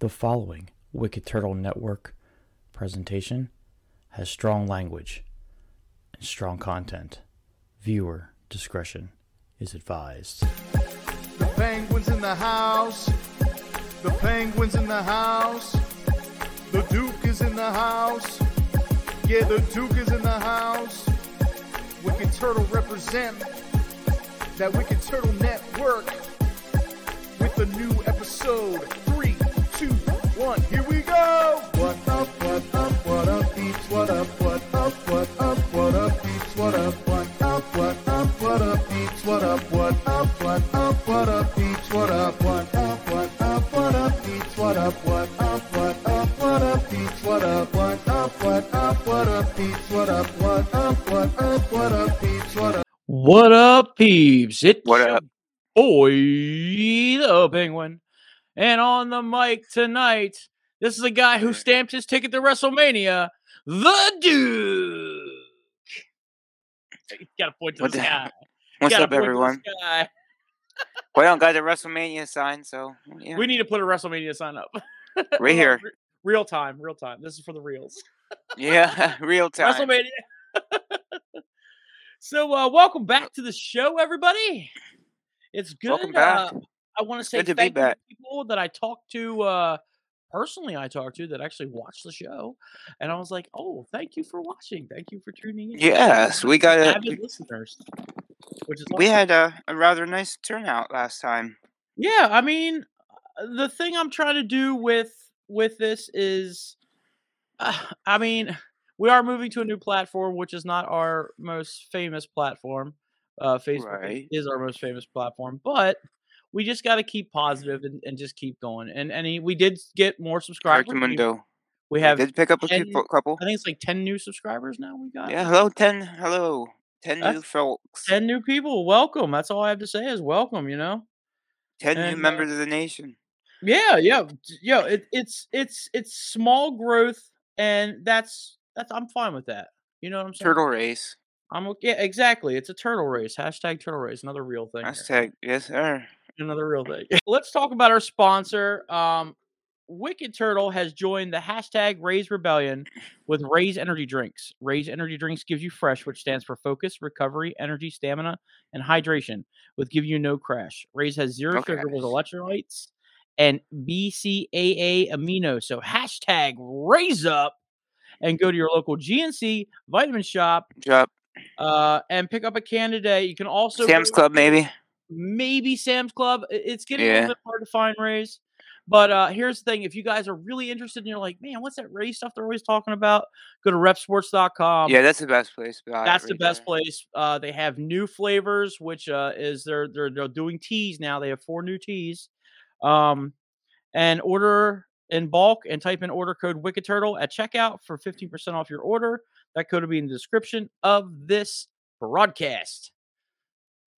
The following Wicked Turtle Network presentation has strong language and strong content. Viewer discretion is advised. The penguins in the house. The penguins in the house. The Duke is in the house. Yeah, the Duke is in the house. Wicked Turtle represent that Wicked Turtle Network with a new episode. Three, two, one, here we go. What up, what up, what up, what up, peeps? What up, what up, what up, what up, what up, what up, peeps? What up, what up, what up, what up, what up, what up, peeps? What up, what up, what up, what up, what up, what up, peeps? What up, what up, what up, what up, what up, what up, peeps? What up, what up, what up, what up, what up, what up, peeps? What up, what up, what up, what up, what up, what up, peeps? What up, what up, what up, what up, what up, what up, peeps? What up? What up, what up, peeps? It's What your up? boy, the Penguin. And on the mic tonight, this is a guy who stamped his ticket to WrestleMania, the Duke. You gotta point to What the the- sky. What's up, point to the everyone? sky. We don't got the WrestleMania sign, so yeah. We need to put a WrestleMania sign up. Right here. Real time, real time. This is for the reals. yeah, real time. WrestleMania. so, uh, welcome back to the show, everybody. It's good. Welcome back. Uh, I want to say to thank you to people that I talked to, uh, personally, I talked to that actually watched the show. And I was like, oh, thank you for watching. Thank you for tuning in. Yes, we got a Avid listeners, which is we awesome. had a, a rather nice turnout last time. Yeah, I mean, uh, the thing I'm trying to do with with this is, uh, I mean, we are moving to a new platform, which is not our most famous platform. Uh, Facebook Right. is our most famous platform, but we just got to keep positive and, and just keep going. And and we did get more subscribers. We- Archimundo. We We have, did pick up a 10 couple. I think it's like ten new subscribers now. We got Yeah, hello, ten. Hello, ten new folks. ten new people. Welcome. That's all I have to say is welcome. You know. Ten and, uh, new members of the nation. Yeah, yeah, yeah. It, it's it's it's small growth, and that's that's I'm fine with that. You know what I'm saying? Turtle race. I'm okay. Yeah, exactly. It's a turtle race. Hashtag turtle race. Another real thing. here. Hashtag yes, sir. Another real thing. Let's talk about our sponsor. Um, Wicked Turtle has joined the hashtag Raze Rebellion with Raze Energy Drinks. Raze Energy Drinks gives you fresh, which stands for focus, recovery, energy, stamina, and hydration, with give you no crash. Raze has zero Okay. sugar with electrolytes and BCAA amino. So hashtag Raze Up and go to your local GNC vitamin shop Drop uh, and pick up a can today. You can also Sam's Club, maybe. Maybe Sam's Club. It's getting a little bit hard to find Raze. But uh, here's the thing: if you guys are really interested and you're like, man, what's that Ray stuff they're always talking about? Go to reppsports.com. yeah, that's the best place. to buy it that's the best there. place. Uh, they have new flavors, which uh, is they're, they're they're doing teas now. They have four new teas. Um, and order in bulk and type in order code Wicked Turtle at checkout for 15% off your order. That code will be in the description of this broadcast.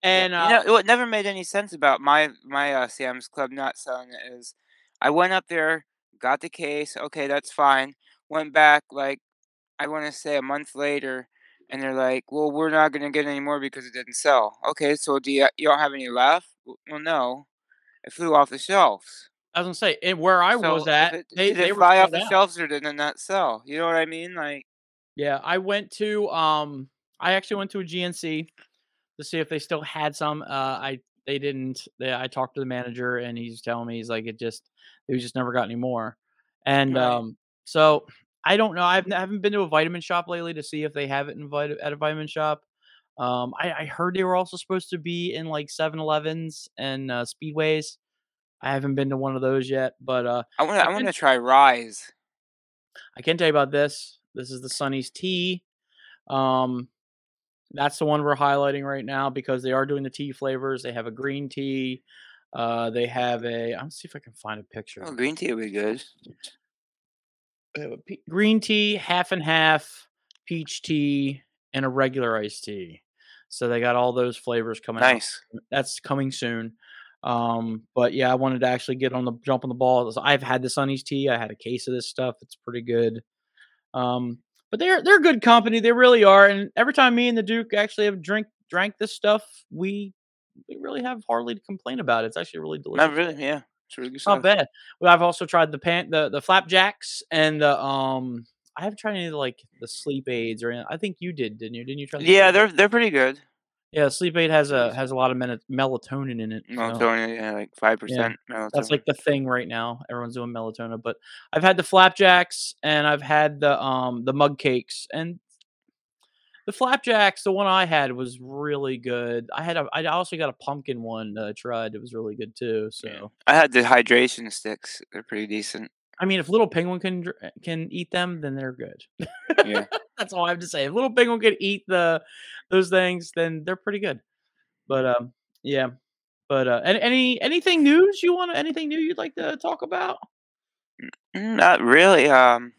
And uh, you know, what never made any sense about my my uh, Sam's Club not selling it is, I went up there, got the case. Okay, that's fine. Went back like, I want to say a month later, and they're like, "Well, we're not gonna get any more because it didn't sell." Okay, so do you you don't have any left? Well, no, it flew off the shelves. I was gonna say, and where I So was at, it, they, did they it fly off the out. shelves or did it not sell? You know what I mean? Like, Yeah, I went to um I actually went to a GNC to see if they still had some. Uh I they didn't. They, I talked to the manager and he's telling me he's like it just they just never got any more. And Right. um so I don't know. I've, I haven't been to a vitamin shop lately to see if they have it in vit- at a vitamin shop. Um, I, I heard they were also supposed to be in like 7-Elevens and uh, Speedways. I haven't been to one of those yet, but uh, I want to I want to try Rise. I can tell you about this. This is the Sunny's tea. Um, that's the one we're highlighting right now because they are doing the tea flavors. They have a green tea. Uh, they have a. I'll see if I can find a picture. Oh, green tea would be good. They have a pe- green tea, half and half, peach tea, and a regular iced tea. So they got all those flavors coming out Nice. that's coming soon. Um, but yeah, I wanted to actually get on the jump on the ball. I've had the Sunny's tea. I had a case of this stuff. It's pretty good. Um, but they're they're good company. They really are. And every time me and the Duke actually have drink drank this stuff, we we really have hardly to complain about. It. It's actually really delicious. Not really. Yeah. It's really good Not bad. Well, I've also tried the pan the the flapjacks and the um. I haven't tried any of the, like the sleep aids or any, I think you did, didn't you? Didn't you try? The Yeah, they're they're pretty good. Yeah, sleep aid has a has a lot of mel- melatonin in it. so- Melatonin, yeah, like five Yeah, percent melatonin. That's like the thing right now. Everyone's doing melatonin, but I've had the flapjacks and I've had the um the mug cakes and the flapjacks. The one I had was really good. I had a I also got a pumpkin one that I tried. It was really good too. So Yeah. I had the hydration sticks. They're pretty decent. I mean, if little penguin can can eat them, then they're good. Yeah. That's all I have to say. If little penguin can eat the those things, then they're pretty good. But um, yeah. But uh, any any anything news you want? Anything new you'd like to talk about? Not really. Um,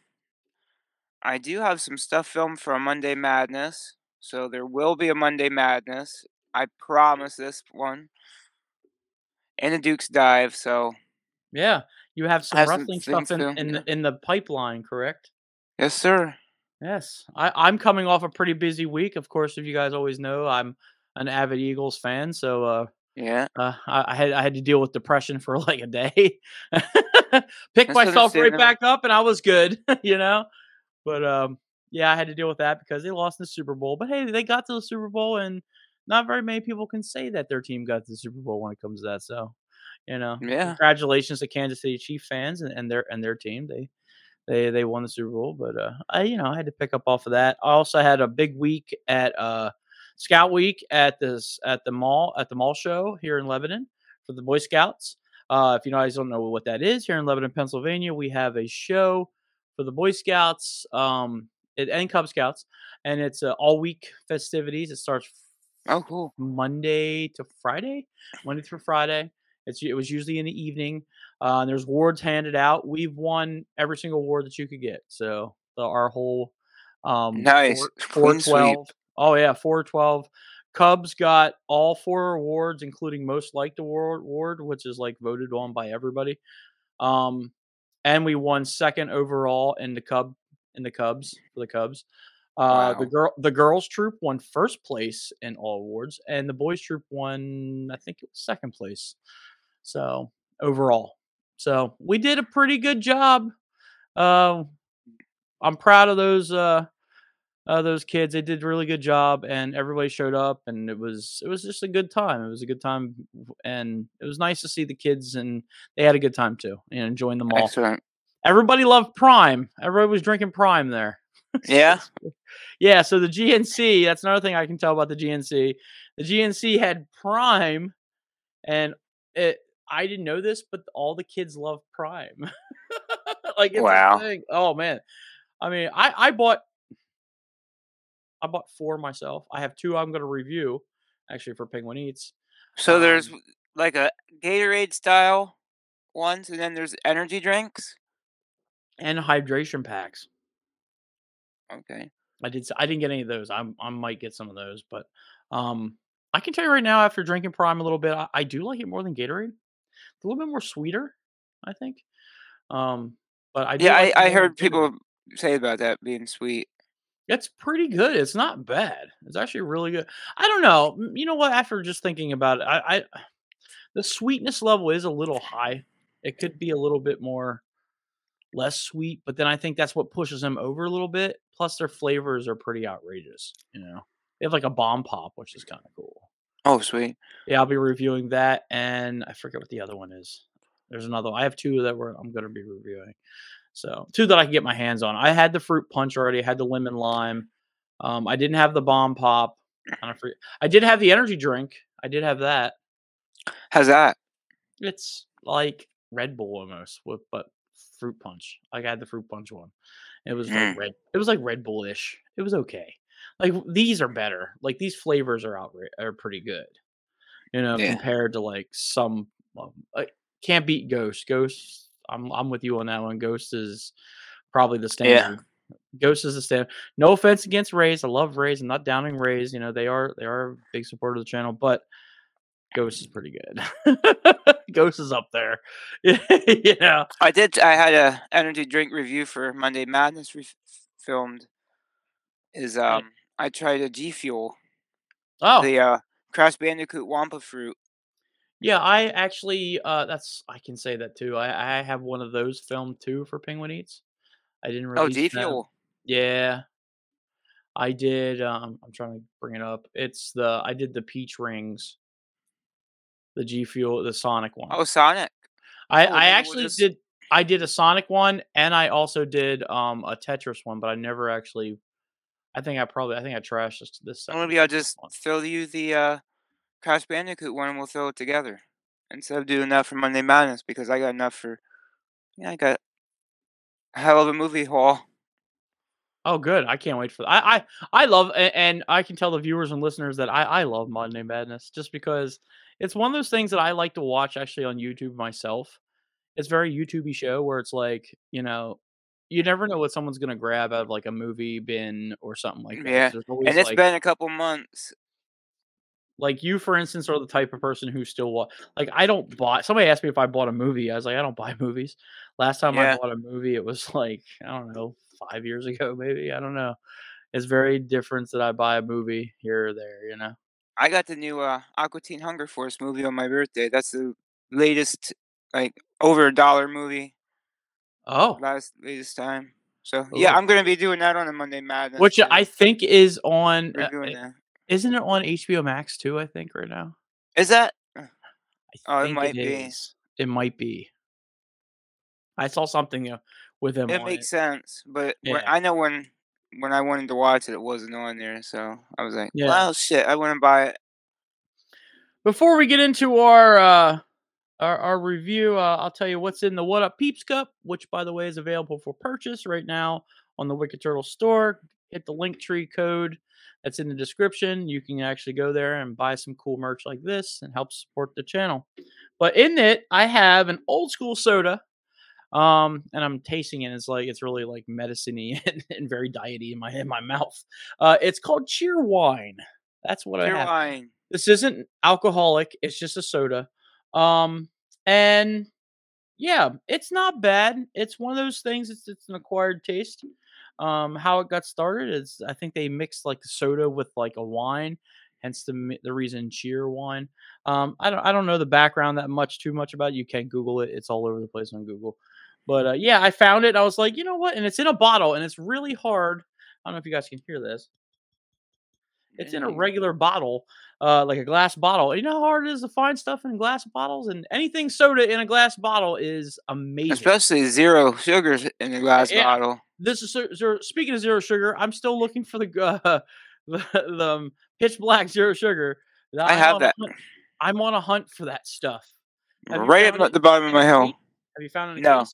I do have some stuff filmed for a Monday Madness, so there will be a Monday Madness. I promise this one. And a Duke's Dive, so Yeah, you have some wrestling stuff in in, in the pipeline, correct? yes, sir. Yes, I, I'm coming off a pretty busy week. Of course, if you guys always know, I'm an avid Eagles fan, so uh, Yeah. uh, I, I had I had to deal with depression for like a day. Picked That's myself right back up, and I was good, you know. But um, yeah, I had to deal with that because they lost in the Super Bowl. But hey, they got to the Super Bowl, and not very many people can say that their team got to the Super Bowl when it comes to that. So, you know, Yeah. congratulations to Kansas City Chief fans and, and their and their team. They they they won the Super Bowl, but uh, I you know I had to pick up off of that. I also had a big week at uh, Scout Week at this at the mall at the mall show here in Lebanon for the Boy Scouts. Uh, if you guys don't know what that is, here in Lebanon, Pennsylvania, we have a show for the Boy Scouts um, and Cub Scouts, and it's uh, all week festivities. It starts Oh, cool. Monday to Friday, Monday through Friday. It's it was usually in the evening. Uh, and there's awards handed out. We've won every single award that you could get. So the, our whole um, Nice. four, 412. Oh yeah, four twelve. Cubs got all four awards, including most liked award, award, which is like voted on by everybody. Um, and we won second overall in the Cub in the Cubs for the Cubs. Uh, the girl the girls troop won first place in all awards, and the boys troop won I think it was second place. So overall, so we did a pretty good job. Uh, I'm proud of those uh, uh, those kids. They did a really good job, and everybody showed up, and it was it was just a good time. It was a good time, and it was nice to see the kids, and they had a good time too, and enjoying the mall. Excellent. Everybody loved Prime. Everybody was drinking Prime there. Yeah. Yeah, so the GNC, that's another thing I can tell about the GNC. The GNC had Prime and it I didn't know this, but all the kids love Prime. like Wow. thing. Oh man. I mean, I I bought I bought four myself. I have two I'm going to review actually for Penguin Eats. So there's Um, like a Gatorade style ones, and then there's energy drinks. and hydration packs. Okay. I did. I didn't get any of those. I'm. I might get some of those, but um, I can tell you right now, after drinking Prime a little bit, I, I do like it more than Gatorade. A little bit more sweeter, I think. Um, but I do Yeah, like I, I heard people say about that being sweet. It's pretty good. It's not bad. It's actually really good. I don't know. You know what? After just thinking about it, I, I the sweetness level is a little high. It could be a little bit more less sweet, but then I think that's what pushes them over a little bit. Plus, their flavors are pretty outrageous. You know, they have like a bomb pop, which is kind of cool. Oh, sweet. Yeah, I'll be reviewing that, and I forget what the other one is. There's another. I have two that we're I'm going to be reviewing. So two that I can get my hands on. I had the fruit punch already. I had the lemon lime. Um, I didn't have the bomb pop. I, I did have the energy drink. I did have that. How's that? It's like Red Bull almost, with but fruit punch. Like I had the fruit punch one. It was like Mm. red. It was like Red Bull ish. It was okay. Like these are better. Like these flavors are out are pretty good. You know, Yeah. compared to like some um, I can't beat Ghost. Ghost. I'm I'm with you on that one. Ghost is probably the Yeah. standard. Ghost is the standard. No offense against Raze. I love Raze. I'm not downing Raze. You know they are they are a big supporter of the channel, but Ghost is pretty good. Ghost is up there. you know. I did. I had a energy drink review for Monday Madness re- filmed. Is um, I tried a G Fuel, Oh, the uh, Crash Bandicoot Wumpa Fruit. Yeah, I actually, uh, that's I can say that too. I I have one of those filmed too for Penguin Eats. I didn't really Oh, release G. Fuel. Yeah. I did, um, I'm trying to bring it up. It's the I did the peach rings. The G Fuel, the Sonic one. Oh, Sonic. I cool, I actually just- did I did a Sonic one and I also did um a Tetris one, but I never actually I think I probably I think I trashed this this second Maybe I'll just one. throw you the uh, Crash Bandicoot one and we'll throw it together. Instead of doing that for Monday Madness because I got enough for yeah, I got a hell of a movie haul. Oh, good. I can't wait for that. I I I love and I can tell the viewers and listeners that I I love Monday Madness just because it's one of those things that I like to watch actually on YouTube myself. It's very YouTubey show where it's like, you know, you never know what someone's gonna grab out of like a movie bin or something like that. Yeah, And it's like been a couple months. like you for instance are the type of person who still wa- like I don't buy somebody asked me if I bought a movie. I was like, I don't buy movies. Last time Yeah. I bought a movie, it was like, I don't know, five years ago, maybe. I don't know. It's very different that I buy a movie here or there, you know. I got the new uh, Aqua Teen Hunger Force movie on my birthday. That's the latest, like over a dollar movie Oh, last this time. So yeah, I'm gonna be doing that on a Monday Madness. which too. I think is on. uh, uh, that. isn't it on HBO Max too? I think right now. Is that? I Oh, it might be. is. It might be. I saw something uh, with him It makes it. sense, but when, I know when when I wanted to watch it, it wasn't on there. So I was like, Yeah. well, shit, I wouldn't buy it. Before we get into our uh our, our review, uh, I'll tell you what's in the What Up Peeps Cup, which by the way is available for purchase right now on the Wicked Turtle store. Hit the link tree code that's in the description. You can actually go there and buy some cool merch like this and help support the channel. But in it, I have an old school soda. Um, and I'm tasting it. It's like it's really like medicine-y and, and very diety in my in my mouth. Uh, it's called Cheerwine. That's what Pure I have. wine. This isn't alcoholic. It's just a soda. Um, and yeah, it's not bad. It's one of those things. It's it's an acquired taste. Um, how it got started is I think they mixed like soda with like a wine, hence the the reason cheer wine. Um, I don't I don't know the background that much too much about. it. You can Google it. It's all over the place on Google. But uh, yeah, I found it. I was like, you know what? And it's in a bottle, and it's really hard. I don't know if you guys can hear this. It's in a regular bottle, uh, like a glass bottle. You know how hard it is to find stuff in glass bottles, and anything soda in a glass bottle is amazing. Especially zero sugars in a glass Yeah. bottle. this is zero, speaking of zero sugar. I'm still looking for the uh, the, the um, pitch black zero sugar. I I'm have that. hunt- I'm on a hunt for that stuff. Have Right found up it at the bottom of my a hill. Have you found any? No.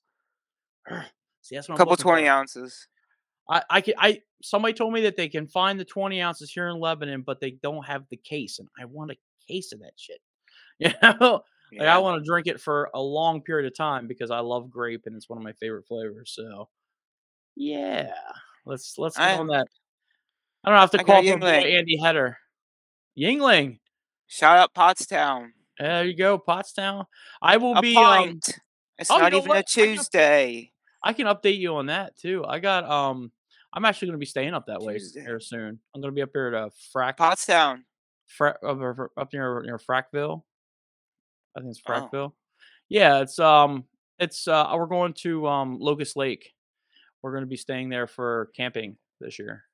See, that's what I'm couple looking for. 20 ounces. I, I can I somebody told me that they can find the 20 ounces here in Lebanon, but they don't have the case, and I want a case of that shit. You know, like I want to drink it for a long period of time because I love grape and it's one of my favorite flavors. So, yeah, let's let's get I- on that. I don't know, I have to I call for boy Andy Header. Yuengling, Shout out Pottstown. there you go, Pottstown. I will A be. Um, it's oh, not even what? a I Tuesday. I can update you on that too. I got um. I'm actually going to be staying up that way Tuesday. here soon. I'm going to be up here at uh, Frack Pottstown. Fra- up, up- near near Frackville. I think it's Oh. Frackville. Yeah, it's um, it's uh, we're going to um Locust Lake. We're going to be staying there for camping this year.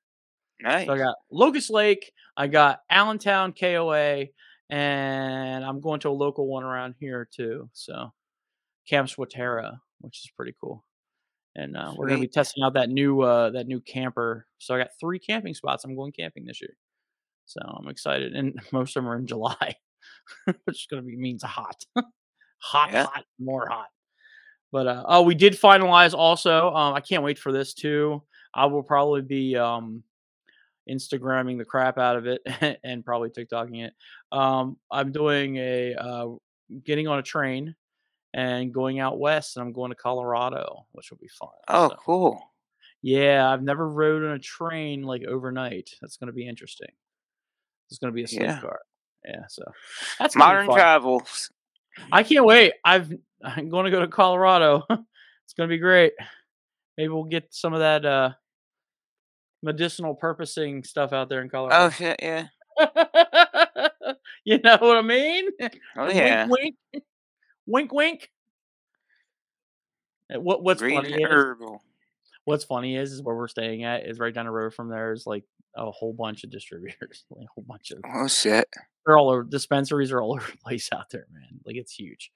Nice. So I got Locust Lake, I got Allentown KOA, and I'm going to a local one around here too. So Camp Swatara, which is pretty cool. And uh, we're gonna be testing out that new uh that new camper. So I got three camping spots. I'm going camping this year. So I'm excited. And most of them are in July, which is gonna be means hot. hot, Yeah. hot, more hot. But uh oh we did finalize also. Um I can't wait for this too. I will probably be um Instagramming the crap out of it and probably TikToking it. Um, I'm doing a uh, getting on a train and going out west, and I'm going to Colorado, which will be fun. Oh, So, cool. yeah, I've never rode on a train like overnight. That's going to be interesting. It's going to be a sleep Yeah. car. Yeah, so that's Modern travels. I can't wait. I've I'm going to go to Colorado. it's going to be great. Maybe we'll get some of that uh medicinal purposing stuff out there in Colorado. Oh shit, yeah. you know what I mean? Oh yeah. Wink, wink, wink, wink. What what's Green funny is what's funny is is where we're staying at is right down the road from there is like a whole bunch of distributors, like a whole bunch of Oh shit. they're all over dispensaries are all over the place out there, man. Like it's huge.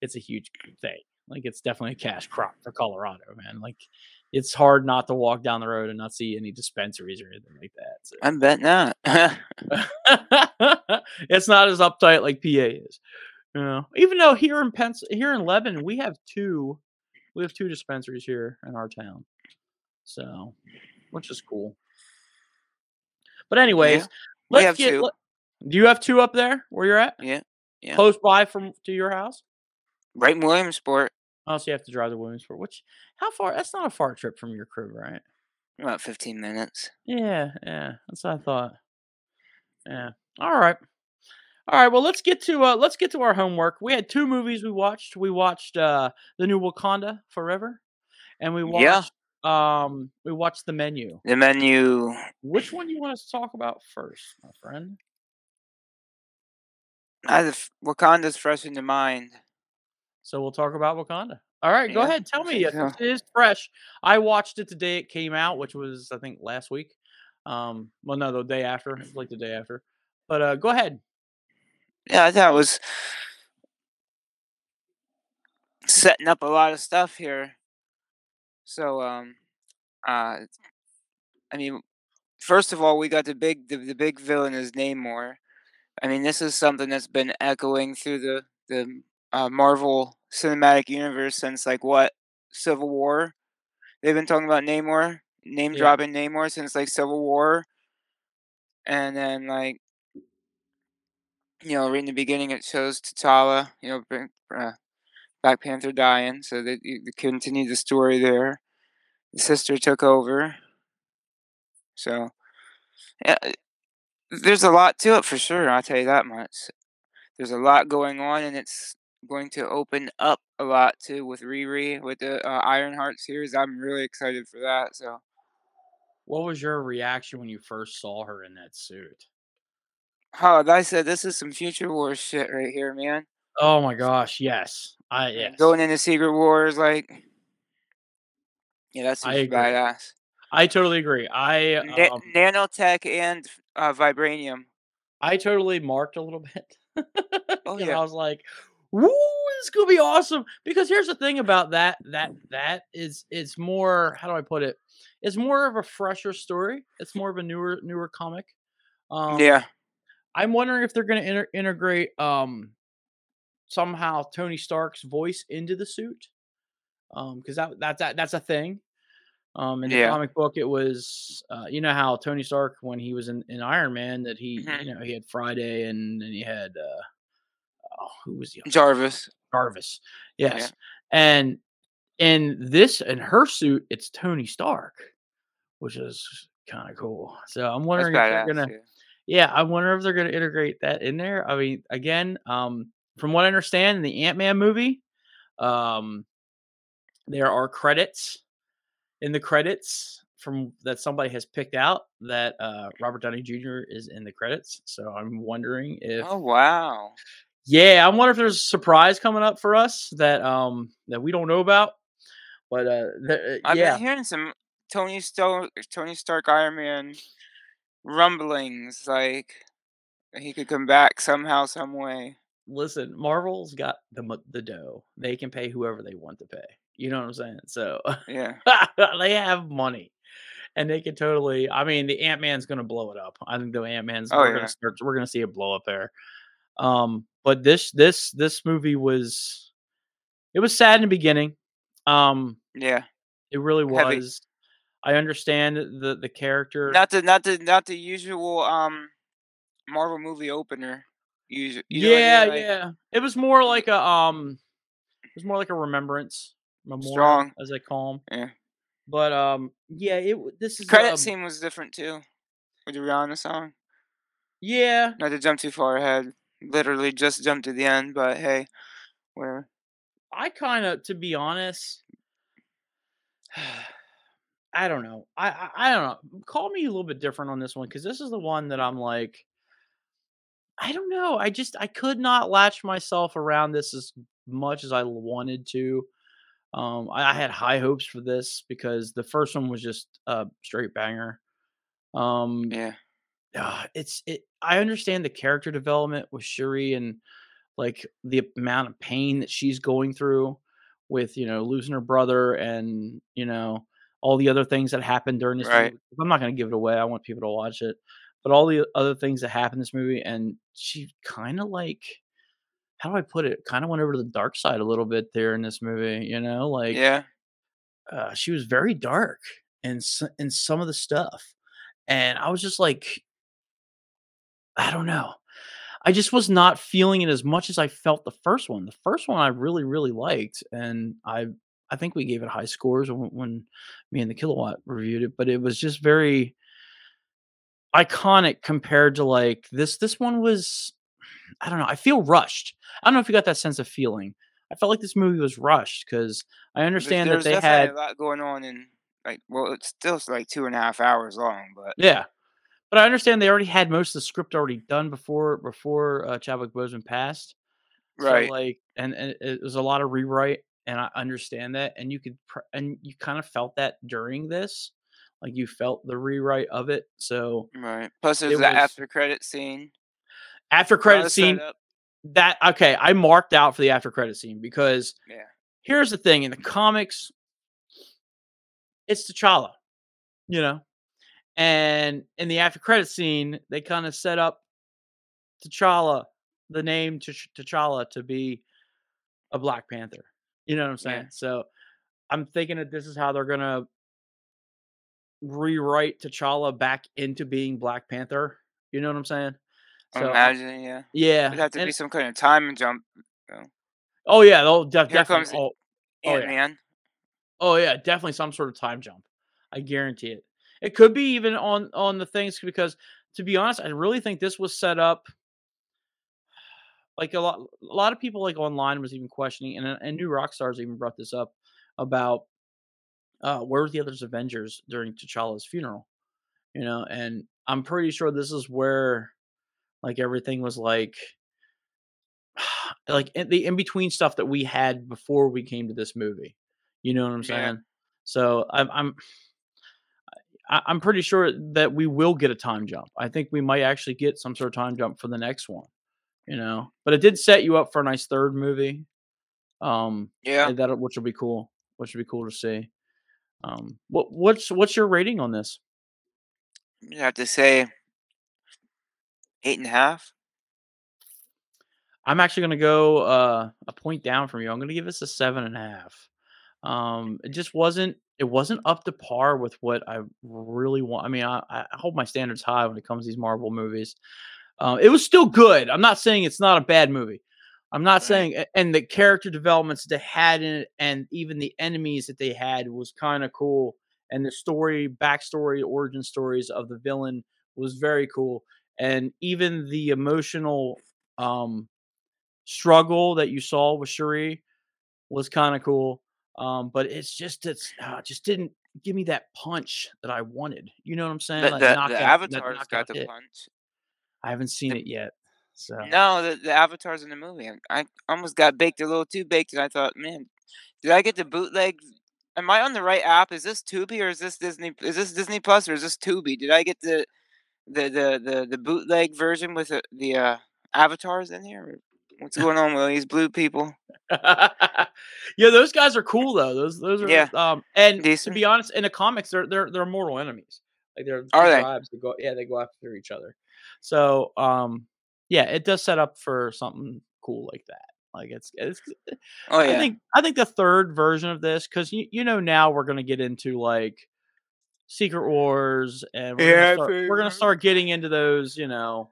It's a huge thing. Like it's definitely a cash crop for Colorado, man. Like it's hard not to walk down the road and not see any dispensaries or anything like that. So. I bet not. it's not as uptight like PA is. You know, even though here in Pens here in Lebanon, we have two we have two dispensaries here in our town. So which is cool. But anyways, we let's have get two. let- do you have two up there where you're at? yeah. Yeah. Close by from to your house? Right in Williamsport. Oh, so you have to drive to Williamsport. Which how far that's not a far trip from your crib, right? About fifteen minutes. Yeah, yeah. That's what I thought. Yeah. All right. All right. Well, let's get to uh let's get to our homework. We had two movies we watched. We watched uh the new Wakanda Forever, and we Yeah. watched um we watched the menu. The menu. Which one do you want us to talk about first, my friend? I have Wakanda's fresh in the mind. So we'll talk about Wakanda. All right, go ahead. Tell me if so. it is fresh. I watched it the day it came out, which was I think last week. Um, well, no, the day after, like the day after. But uh, go ahead. Yeah, it was setting up a lot of stuff here. So, um, uh, I mean, first of all, we got the big the, the big villain is Namor. I mean, this is something that's been echoing through the the uh, Marvel Cinematic Universe since like what Civil War. They've been talking about Namor, name Yeah. dropping Namor since like Civil War, and then like you know, right in the beginning, it shows T'Challa, you know, uh, Black Panther dying, so that you you continue the story there. The sister took over, so yeah, uh, there's a lot to it for sure. I'll tell you that much. There's a lot going on, and it's going to open up a lot too with Riri with the uh, Ironheart series. I'm really excited for that. So What was your reaction when you first saw her in that suit? Oh, I said, this is some Future Wars shit right here, man. Oh my gosh, yes. I yes. Going into Secret Wars, like, yeah, that's I agree. badass. I totally agree. I Na- um, nanotech and uh, vibranium. I totally marked a little bit. Oh, yeah. I was like, "Woo, this gonna be awesome!" Because here's the thing about that that that is it's more how do I put it? It's more of a fresher story. It's more of a newer newer comic. Um, yeah, I'm wondering if they're gonna integrate um somehow Tony Stark's voice into the suit. Um, because that that's that, that's a thing. Um, in the Yeah. comic book, it was uh, you know how Tony Stark when he was in, in Iron Man that he Mhm. you know he had Friday and then he had uh, oh who was the Jarvis. Jarvis, yes, and in this in her suit it's Tony Stark, which is kind of cool. So I'm wondering if they're gonna yeah. Yeah, I wonder if they're going to integrate that in there. I mean, again, um, from what I understand in the Ant Man movie, um, there are credits in the credits from that somebody has picked out that uh, Robert Downey Jr. is in the credits. So I'm wondering if, Oh wow. yeah, I wonder if there's a surprise coming up for us that um that we don't know about. But uh, the, I've yeah, been hearing some Tony Stark, Tony Stark Iron Man rumblings, like he could come back somehow, some way. listen, Marvel's got the the dough. They can pay whoever they want to pay. You know what I'm saying? So Yeah. they have money, and they can totally. I mean, the Ant Man's gonna blow it up. I think the Ant Man's. Oh, we're yeah. gonna start. We're gonna see a blow up there. Um, but this this this movie was, it was sad in the beginning. Um, Yeah. it really Heavy. I understand the the character. Not the not the not the usual um Marvel movie opener. Usually. yeah, yeah. It was more like a um, it was more like a remembrance memorial, Strong. as they call them. Yeah. But um, yeah, it this is Credit um, scene was different too. With the Rihanna song. Yeah, Not to jump too far ahead. Literally just jumped to the end, but hey, whatever. I kind of, to be honest, I don't know. I, I I don't know. Call me a little bit different on this one because this is the one that I'm like, I don't know. I just I could not latch myself around this as much as I wanted to. Um, I, I had high hopes for this because the first one was just a straight banger. Um, Yeah. uh, it's it. I understand the character development with Shuri and like the amount of pain that she's going through with you know losing her brother and you know all the other things that happened during this Right. movie. I'm not going to give it away. I want people to watch it, but all the other things that happened in this movie, and she kind of like how do I put it? Kind of went over to the dark side a little bit there in this movie. You know, like Yeah. uh, she was very dark in in some of the stuff, and I was just like, I don't know. I just was not feeling it as much as I felt the first one. The first one I really really liked, and I I think we gave it high scores when, when me and the Kilowatt reviewed it. But it was just very iconic compared to like this. This one was I don't know. I feel rushed. I don't know if you got that sense of feeling. I felt like this movie was rushed because I There's, understand that they had a lot going on in like well, it's still like two and a half hours long, but Yeah. But I understand they already had most of the script already done before before uh, Chadwick Boseman passed. So right. like, and, and it was a lot of rewrite, and I understand that, and you could, pr- and you kind of felt that during this, like you felt the rewrite of it. So Right. Plus, there's the after credit scene. after credit scene, that okay, I marked out for the after credit scene because Yeah. here's the thing: in the comics, it's T'Challa, you know, and in the after credit scene, they kind of set up T'Challa, the name T'Ch- T'Challa, to be a Black Panther. You know what I'm saying? Yeah. So I'm thinking that this is how they're gonna rewrite T'Challa back into being Black Panther. You know what I'm saying? I'm So I- imagining, yeah. yeah, It'd have to and- be some kind of time jump. oh yeah, they'll def- definitely. comes Oh, Oh, yeah. Man. Oh yeah, definitely some sort of time jump. I guarantee it. It could be even on on the things because to be honest, I really think this was set up like a lot a lot of people like online was even questioning and and New Rockstars even brought this up about uh where were the others Avengers during T'Challa's funeral? You know, and I'm pretty sure this is where like everything was like like in the in between stuff that we had before we came to this movie. You know what I'm Yeah. saying? So I'm I'm I'm pretty sure that we will get a time jump. I think we might actually get some sort of time jump for the next one. You know, but it did set you up for a nice third movie. Um, Yeah. that which will be cool. Which would be cool to see. Um, what what's what's your rating on this? You have to say eight and a half. I'm actually gonna go uh, a point down from you. I'm gonna give this a seven and a half. Um, it just wasn't it wasn't up to par with what I really want. I mean, I, I hold my standards high when it comes to these Marvel movies. Um, it was still good. I'm not saying it's not a bad movie. I'm not Right. saying and the character developments that they had in it, and even the enemies that they had was kind of cool. And the story, backstory, origin stories of the villain was very cool. And even the emotional um struggle that you saw with Shuri was kind of cool. Um, but it's just it's uh, just didn't give me that punch that I wanted. You know what I'm saying? The, That the, the that Avatar's got the hit. punch. I haven't seen the- it yet. So No, the, the Avatar's in the movie. I, I almost got baked a little too baked, and I thought, man, did I get the bootleg? Am I on the right app? Is this Tubi or is this Disney? Is this Disney Plus or is this Tubi? Did I get the the the the, the bootleg version with the, the uh, avatars in here? What's going on with these blue people? yeah, those guys are cool though. Those those are Yeah. um and Decent. to be honest, in the comics they're they're they're mortal enemies. Like they're Are two they? that go yeah, they go after each other. So um yeah, it does set up for something cool like that. Like it's it's Oh yeah, I think I think the third version of this because you you know now we're gonna get into like Secret Wars and we're Yeah, gonna start, we're gonna start getting into those you know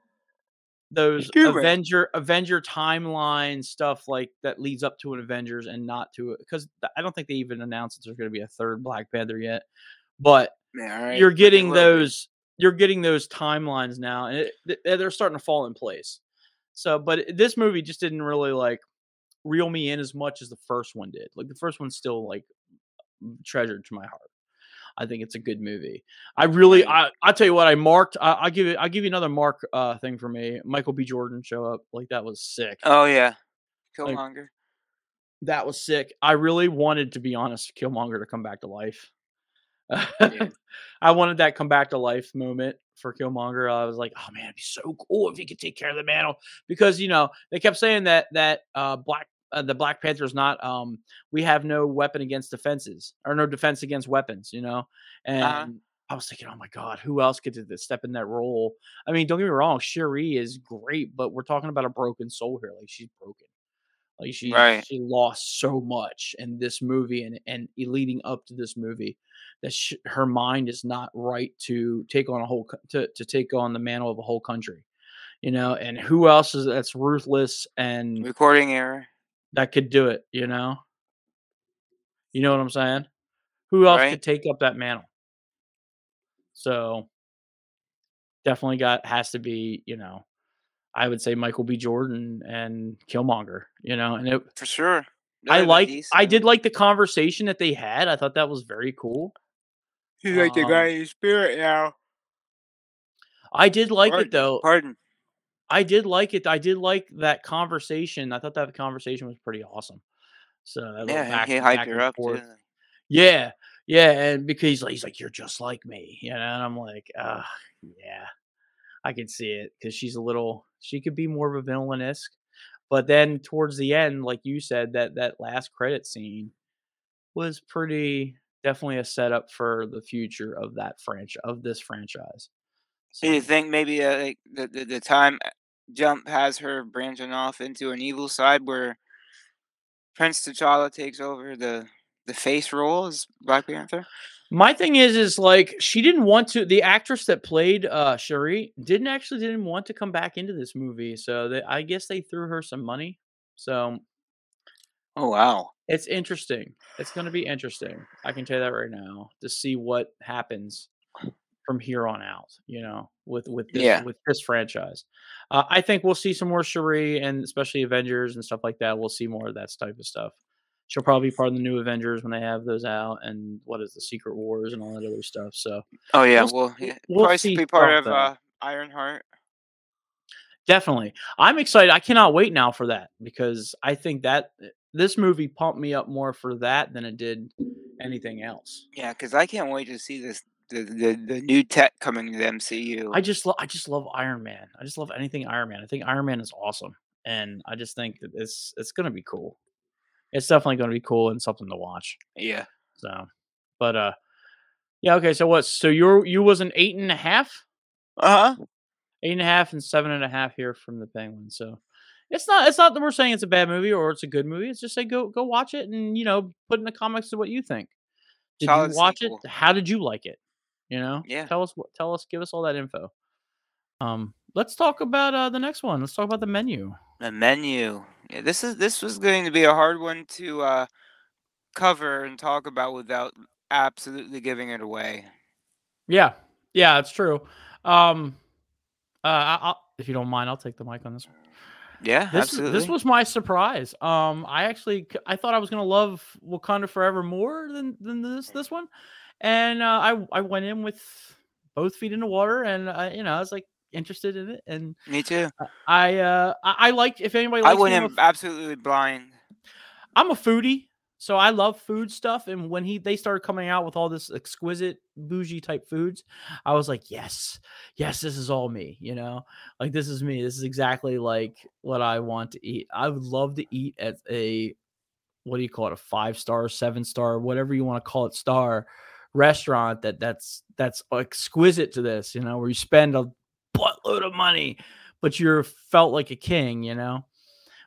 those. Avenger Avenger timeline stuff like that leads up to an Avengers and not to it because I don't think they even announced that there's gonna be a third Black Panther yet, but all right, you're getting those you're getting those timelines now and it, they're starting to fall in place so but this movie just didn't really like reel me in as much as the first one did like the first one's still like treasured to my heart I think it's a good movie. I really, I, I tell you what, I marked. I, I'll give it. I'll give you another mark uh, thing for me. Michael B. Jordan show up like that was sick. Oh yeah, Like- Killmonger. That was sick. I really wanted, to be honest, Killmonger to come back to life. Yeah. I wanted that come back to life moment for Killmonger. I was like, oh man, it'd be so cool if he could take care of the mantle because you know they kept saying that that uh, Black uh, the Black Panther is not um we have no weapon against defenses or no defense against weapons, you know, and. Uh-huh. I was thinking, oh my God, who else could do- step in that role? I mean, don't get me wrong, Shuri is great, but we're talking about a broken soul here. Like she's broken. Like she Right. she lost so much in this movie and and leading up to this movie that sh- her mind is not right to take on a whole to to take on the mantle of a whole country. You know, and who else is that's ruthless and Recording error. that could do it, you know? You know what I'm saying? Who else Right. could take up that mantle? So definitely got has to be, you know, I would say Michael B. Jordan and Killmonger, you know, and it For sure. I like I did like the conversation that they had. I thought that was very cool. He's like the um, guy in spirit now. I did like Pardon- it though. Pardon. I did like it. I did like that conversation. I thought that conversation was pretty awesome. So that Yeah, back- he hyped her up forth. too. Yeah, yeah, and because he's like, he's like, you're just like me, you know, and I'm like, uh, yeah, I can see it because she's a little, she could be more of a villainess, but then towards the end, like you said, that that last credit scene was pretty definitely a setup for the future of that franchise of this franchise. Do you think maybe uh, like the, the the time uh, jump has her branching off into an evil side where Prince T'Challa takes over the the face role as Black Panther? My thing is, is like she didn't want to. The actress that played uh Shuri didn't actually didn't want to come back into this movie, so they, I guess they threw her some money. So Oh wow. it's interesting. It's going to be interesting. I can tell you that right now to see what happens from here on out. You know, with with this Yeah. with this franchise, uh, I think we'll see some more Shuri and especially Avengers and stuff like that. We'll see more of that type of stuff. She'll probably be part of the new Avengers when they have those out, and what is the Secret Wars and all that other stuff. So Oh yeah. We'll Well, yeah, we'll probably see be part of uh, Ironheart. Definitely. I'm excited. I cannot wait now for that because I think that eh, this movie pumped me up more for that than it did anything else. Yeah, because I can't wait to see this the, the the new tech coming to the MCU. I just lo- I just love Iron Man. I just love anything Iron Man. I think Iron Man is awesome. And I just think that it's it's gonna be cool. It's definitely gonna be cool and something to watch. yeah. So but uh yeah, okay, so what so you're you was an eight and a half? Uh huh. eight and a half and seven and a half here from the Penguin. So it's not it's not that we're saying it's a bad movie or it's a good movie. It's just say go go watch it and you know put in the comments what you think. Did Solid you watch sequel. it? How did you like it? You know, Yeah. Tell us what tell us give us all that info. Um, let's talk about uh the next one. Let's talk about the menu. The menu. Yeah, this is this was going to be a hard one to uh, cover and talk about without absolutely giving it away. Yeah, yeah, it's true. Um, uh, I'll, if you don't mind, I'll take the mic on this one. Yeah, This absolutely. this was my surprise. Um, I actually I thought I was gonna love Wakanda Forever more than than this this one, and uh, I I went in with both feet in the water, and uh, you know I was like interested in it, and Me too. I uh I, I like if anybody I likes me, went in absolutely blind. I'm a foodie, so I love food stuff, and when he they started coming out with all this exquisite bougie type foods, I was like yes, yes, this is all me, you know, like this is me. This is exactly like what I want to eat. I would love to eat at a what do you call it a five star seven star whatever you want to call it star restaurant that that's that's exquisite to this you know where you spend a buttload of money but you're felt like a king you know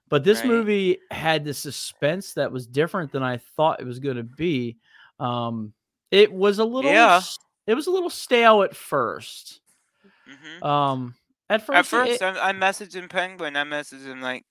but this Right. movie had the suspense that was different than i thought it was going to be um it was a little Yeah. it was a little stale at first hmm um at first At first, it- I, I messaged him Penguin. I messaged him like,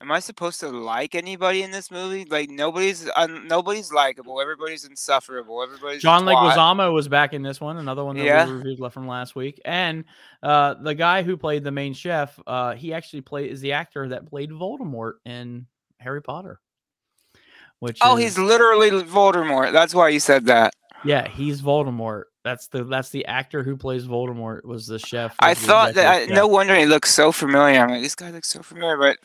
"Am I supposed to like anybody in this movie? Like nobody's uh, nobody's likable. Everybody's insufferable. Everybody's John twat." Leguizamo was back in this one, another one that Yeah. we reviewed left from last week. And uh, the guy who played the main chef, uh, he actually played is the actor that played Voldemort in Harry Potter. Which Oh, is, he's literally Voldemort. That's why you said that. Yeah, he's Voldemort. That's the that's the actor who plays Voldemort was the chef. I thought that. I, no wonder he looks so familiar. I'm like, this guy looks so familiar, but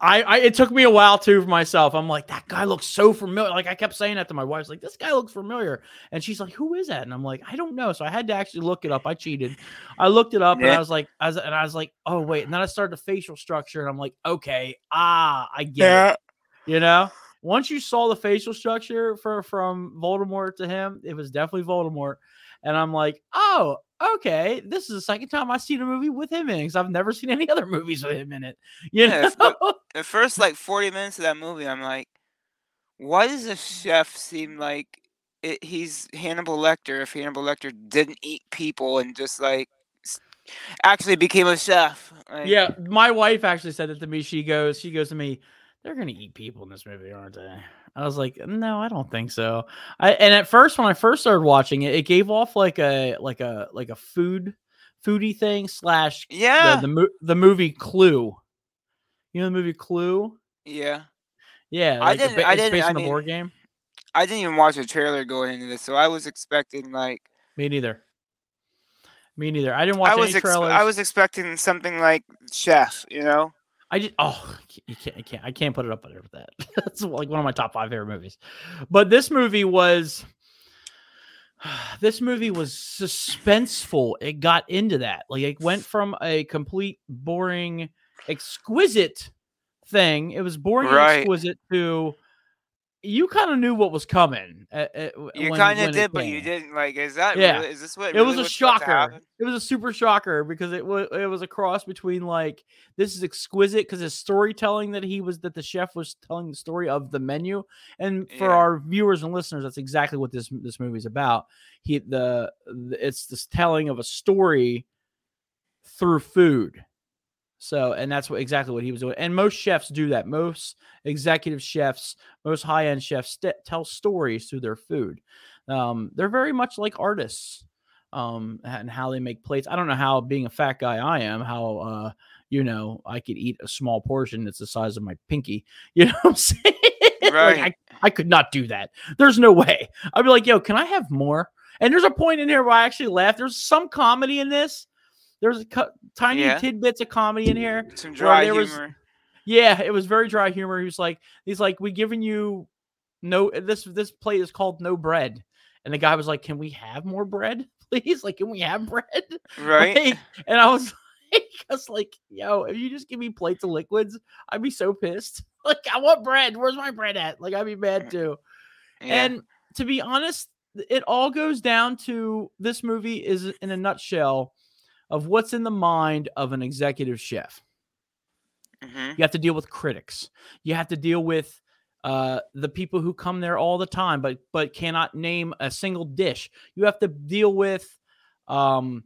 I, I it took me a while too for myself. I'm like, that guy looks so familiar. Like I kept saying that to my wife, like, this guy looks familiar. And she's like, Who is that? And I'm like, I don't know. So I had to actually look it up. I cheated. I looked it up and I was like, I was, and I was like, oh wait. And then I started the facial structure and I'm like, okay, ah, I get it. You know? Once you saw the facial structure for from Voldemort to him, it was definitely Voldemort. And I'm like, oh, okay. This is the second time I've seen a movie with him in it because I've never seen any other movies with him in it. You know? but- the first like 40 minutes of that movie, I'm like, why does the chef seem like it, he's Hannibal Lecter if Hannibal Lecter didn't eat people and just like actually became a chef? Like, yeah, my wife actually said it to me. She goes, she goes to me, they're gonna eat people in this movie, aren't they? I was like, no, I don't think so. I and at first when I first started watching it, it gave off like a like a like a food foodie thing slash Yeah. the the, the movie Clue. You know the movie Clue? yeah. Yeah, I didn't- ba- I didn't- based I on a mean- board game. I didn't even watch the trailer going into this, so I was expecting like Me neither. Me neither. I didn't watch I was any ex- trailers. I was expecting something like Chef, you know? I just oh you can't I can't I can't put it up there with that. That's like one of my top five favorite movies. But this movie was this movie was suspenseful. It got into that. Like it went from a complete boring, exquisite thing. It was boring and exquisite to you kind of knew what was coming. uh, uh, You kind of did, but you didn't. Like, is that Yeah. really? Is this what it was a shocker. It was a super shocker because it was it was a cross between like this is exquisite because his storytelling that he was that the chef was telling the story of the menu, and for Yeah. our viewers and listeners, that's exactly what this this movie's about. He the, the it's this telling of a story through food. So, and that's what exactly what he was doing. And most chefs do that. Most executive chefs, most high end chefs tell stories through their food. Um, they're very much like artists um, and how they make plates. I don't know how, being a fat guy I am, how, uh, you know, I could eat a small portion that's the size of my pinky. You know what I'm saying? Like, Right. I, I could not do that. There's no way. I'd be like, yo, can I have more? And there's a point in here where I actually laughed. There's some comedy in this. There's tiny Yeah. tidbits of comedy in here. Some dry there was- humor. Yeah, it was very dry humor. He was like, he's like, we giving you no this this plate is called no bread. And the guy was like, Can we have more bread? Please? Like, can we have bread? Right? Like, and I was like, I was like, yo, if you just give me plates of liquids, I'd be so pissed. Like, I want bread. Where's my bread at? Like, I'd be mad mm, too. yeah. And to be honest, it all goes down to this movie is in a nutshell of what's in the mind of an executive chef. Mhm. You have to deal with critics. You have to deal with uh, the people who come there all the time, but but cannot name a single dish. You have to deal with um,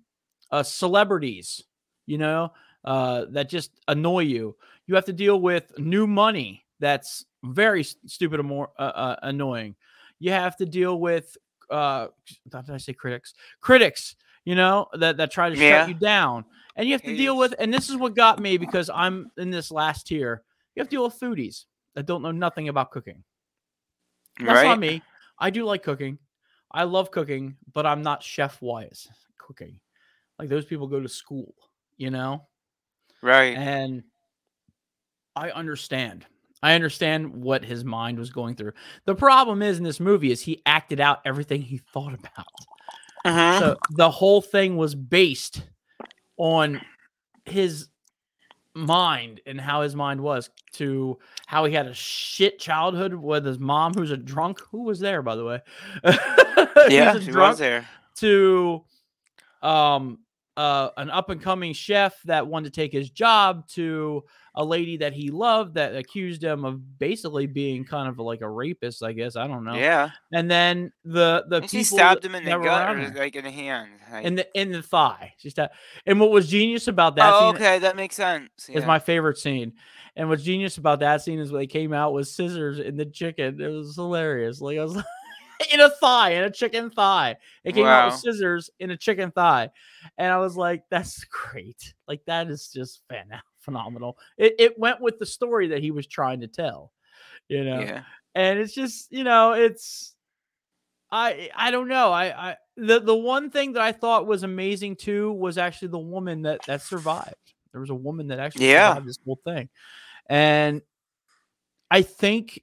uh, celebrities, you know, uh, that just annoy you. You have to deal with new money that's very stupid and more uh, uh, annoying. You have to deal with uh, did I say critics? Critics, you know, that that try to Yeah. shut you down, and you have to deal with. And this is what got me because I'm in this last tier. You have to deal with foodies that don't know nothing about cooking. That's right? not me. I do like cooking. I love cooking, but I'm not chef wise cooking. Like those people go to school, you know? Right. And I understand. I understand what his mind was going through. The problem is in this movie is he acted out everything he thought about. Mhm. So the whole thing was based on his mind and how his mind was to how he had a shit childhood with his mom who's a drunk who was there by the way yeah, she drunk was there. to um uh an up and coming chef that wanted to take his job to a lady that he loved that accused him of basically being kind of like a rapist i guess i don't know Yeah. and then the the And she stabbed him in the gut or like in the hand. Like, in the in the thigh. She stabbed. And what was genius about that oh, okay, that makes sense. is my favorite scene. And what's genius about that scene is when they came out with scissors in the chicken. It was hilarious. Like I was like, in a thigh, in a chicken thigh. It came out with scissors in a chicken thigh. And I was like, that's great. Like that is just fan- phenomenal. It it went with the story that he was trying to tell. You know? yeah. and it's just you know it's I I don't know. I I the the one thing that I thought was amazing too was actually the woman that that survived. There was a woman that actually Yeah. survived this whole thing, and I think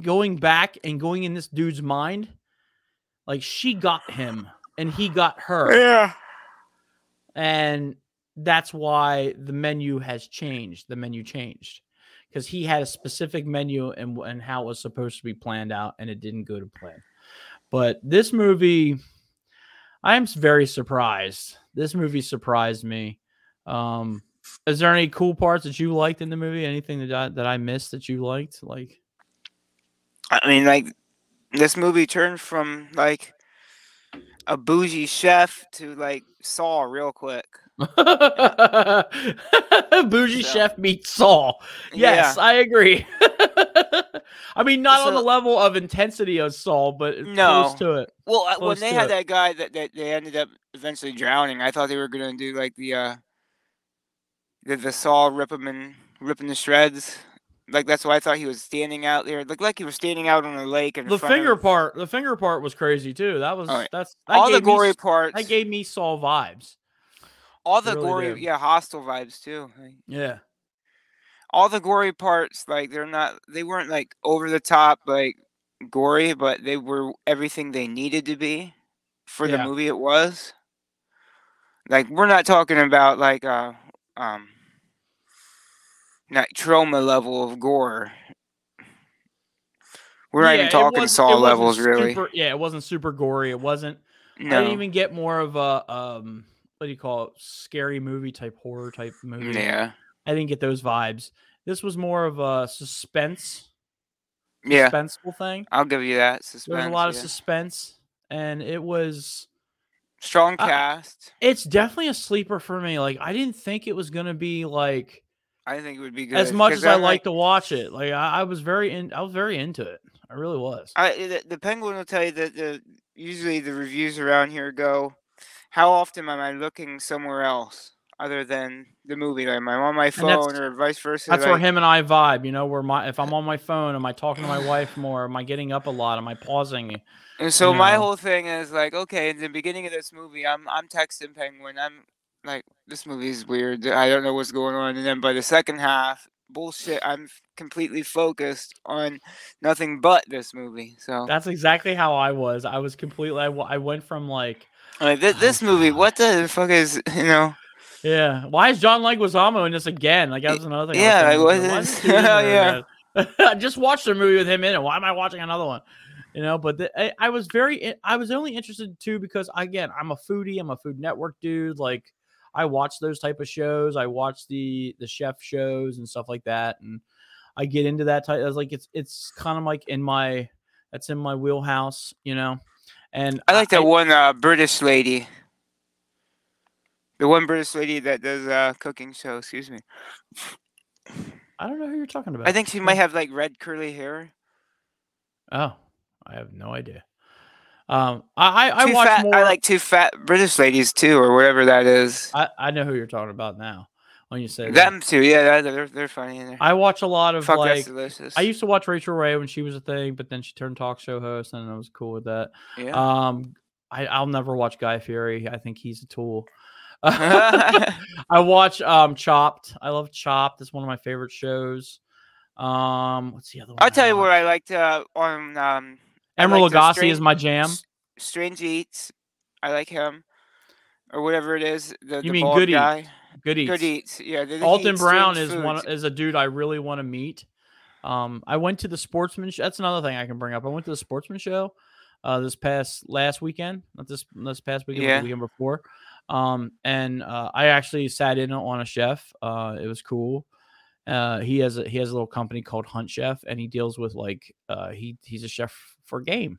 going back and going in this dude's mind, like she got him and he got her, Yeah. and that's why the menu has changed. The menu changed because he had a specific menu and and how it was supposed to be planned out, and it didn't go to plan. But this movie, I am very surprised. This movie surprised me. Um, is there any cool parts that you liked in the movie? Anything that I, that I missed that you liked? Like, I mean, like this movie turned from like a bougie chef to like Saw real quick. bougie So- chef meets Saw. Yes, I agree. I mean, not on the level of intensity of Saw, but No. close to it. Well, uh, when they had it. that guy that, that they ended up eventually drowning, I thought they were gonna do like the uh the, the saw rip him and rip him to shreds. Like that's why I thought he was standing out there. Looked like he was standing out on a lake in The front finger of part, the finger part was crazy too. That was that's that all the me gory s- parts. That gave me Saw vibes. all the really gory, did. yeah, Hostel vibes too. Like, Yeah. all the gory parts, like they're not, they weren't like over the top, like gory, but they were everything they needed to be for the movie. It was like we're not talking about like uh um not trauma level of gore. We're not Yeah, even talking was- saw levels, really. yeah, it wasn't super gory. It wasn't. I didn't even get more of a um, what do you call it? Scary movie type horror type movie. yeah, I didn't get those vibes. This was more of a suspense, yeah. suspenseful thing. I'll give you that. There was a lot of suspense, and it was. strong I- cast. It's definitely a sleeper for me. Like I didn't think it was gonna be like I think it would be good as much as I I'm like to watch it. Like I, I was very in. I was very into it. I really was. I the, the penguin will tell you that the usually the reviews around here go, how often am I looking somewhere else other than the movie? Like, am I on my phone or vice versa? That's where him and I vibe. You know, where my if I'm on my phone, am I talking to my wife more? Am I getting up a lot? Am I pausing? And so my know. whole thing is like, okay, in the beginning of this movie, I'm I'm texting Penguin. I'm like, this movie is weird. I don't know what's going on. And then by the second half, bullshit. I'm completely focused on nothing but this movie. So That's exactly how I was. I was completely. I, I went from like, like this, Oh, this movie, God. what the fuck is you know? yeah, why is John Leguizamo in this again? Like that was another thing. I yeah, thinking, like, like, what is- this dude in there yeah. I just watched a movie with him in it. Why am I watching another one? You know, but the, I, I was very, i- I was only interested too because again, I'm a foodie. I'm a Food Network dude. Like, I watch those type of shows. I watch the the chef shows and stuff like that, and I get into that type. I was like, it's it's kind of like in my, that's in my wheelhouse, you know. And I like that one uh, British lady. The one British lady that does uh, cooking show. Excuse me. I don't know who you're talking about. I think she might have like red curly hair. Oh, I have no idea. Um, I I, I watch fat, more. I like two fat British ladies too, or whatever that is. I, I know who you're talking about now. When you say that. Them too, yeah, they're they're funny. I watch a lot of Fuck, like. I used to watch Rachael Ray when she was a thing, but then she turned talk show host, and I was cool with that. yeah. Um, I I'll never watch Guy Fieri. I think he's a tool. I watch um Chopped. I love Chopped. It's one of my favorite shows. Um, what's the other one? I'll tell you what I liked uh, on um, Emeril like Lagasse is my jam. Strange Eats. I like him, or whatever it is. The, You the mean Good Eats. Good eats. Good Eats. Yeah. Alton Brown is one is a dude I really want to meet. Um, I went to the sportsman. Sh- that's another thing I can bring up. I went to the sportsman show, uh, this past last weekend, not this this past weekend, but Yeah. the weekend before. Um, and uh, I actually sat in on a chef. Uh, it was cool. Uh, he has a he has a little company called Hunt Chef, and he deals with like uh, he he's a chef for game,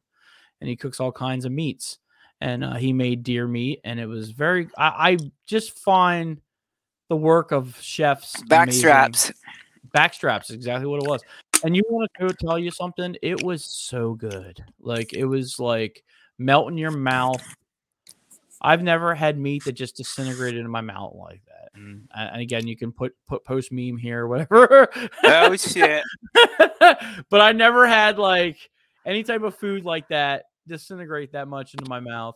and he cooks all kinds of meats. And uh, he made deer meat, and it was very. I, I just find the work of chefs amazing. Backstraps. Backstraps, is exactly what it was. And you want to tell you something? It was so good. Like it was like melt in your mouth. I've never had meat that just disintegrated in my mouth like that. And, and again, you can put put post meme here, whatever. oh shit. but I never had like any type of food like that disintegrate that much into my mouth,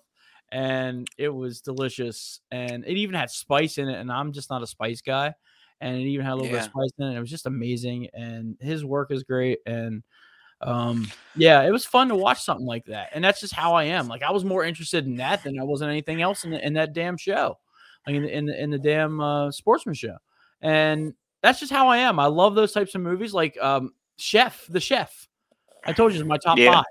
and it was delicious. And it even had spice in it, and I'm just not a spice guy. And it even had a little bit of spice in it. It was just amazing, and his work is great. And um, yeah, it was fun to watch something like that. And that's just how I am. Like I was more interested in that than I was in anything else in, the, in that damn show, like in the, in the, in the damn uh, sportsman show. And that's just how I am. I love those types of movies, like um, Chef, The Chef. I told you it's my top Yeah. five.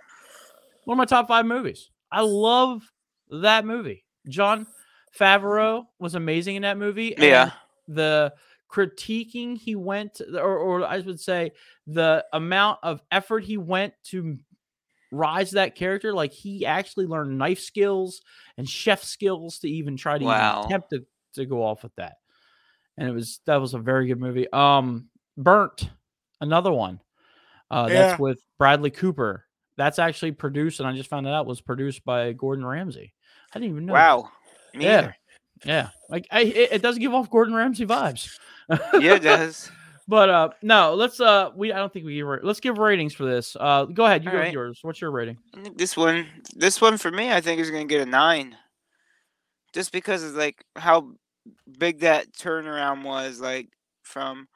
One of my top five movies. I love that movie. Jon Favreau was amazing in that movie. and Yeah. the critiquing he went, or, or I would say the amount of effort he went to rise that character. Like he actually learned knife skills and chef skills to even try to even attempt to, to go off with that. And it was that was a very good movie. Um, Burnt, another one. Uh, Yeah. that's with Bradley Cooper. That's actually produced, and I just found it out was produced by Gordon Ramsay. I didn't even know. Wow. Yeah. either. Yeah, like I, it, it does give off Gordon Ramsay vibes. Yeah, it does. But uh, no, let's uh, we I don't think we give let's give ratings for this. Uh, go ahead, you All go right. yours. What's your rating? This one, this one for me, I think is gonna get a nine. Just because of like how big that turnaround was, like from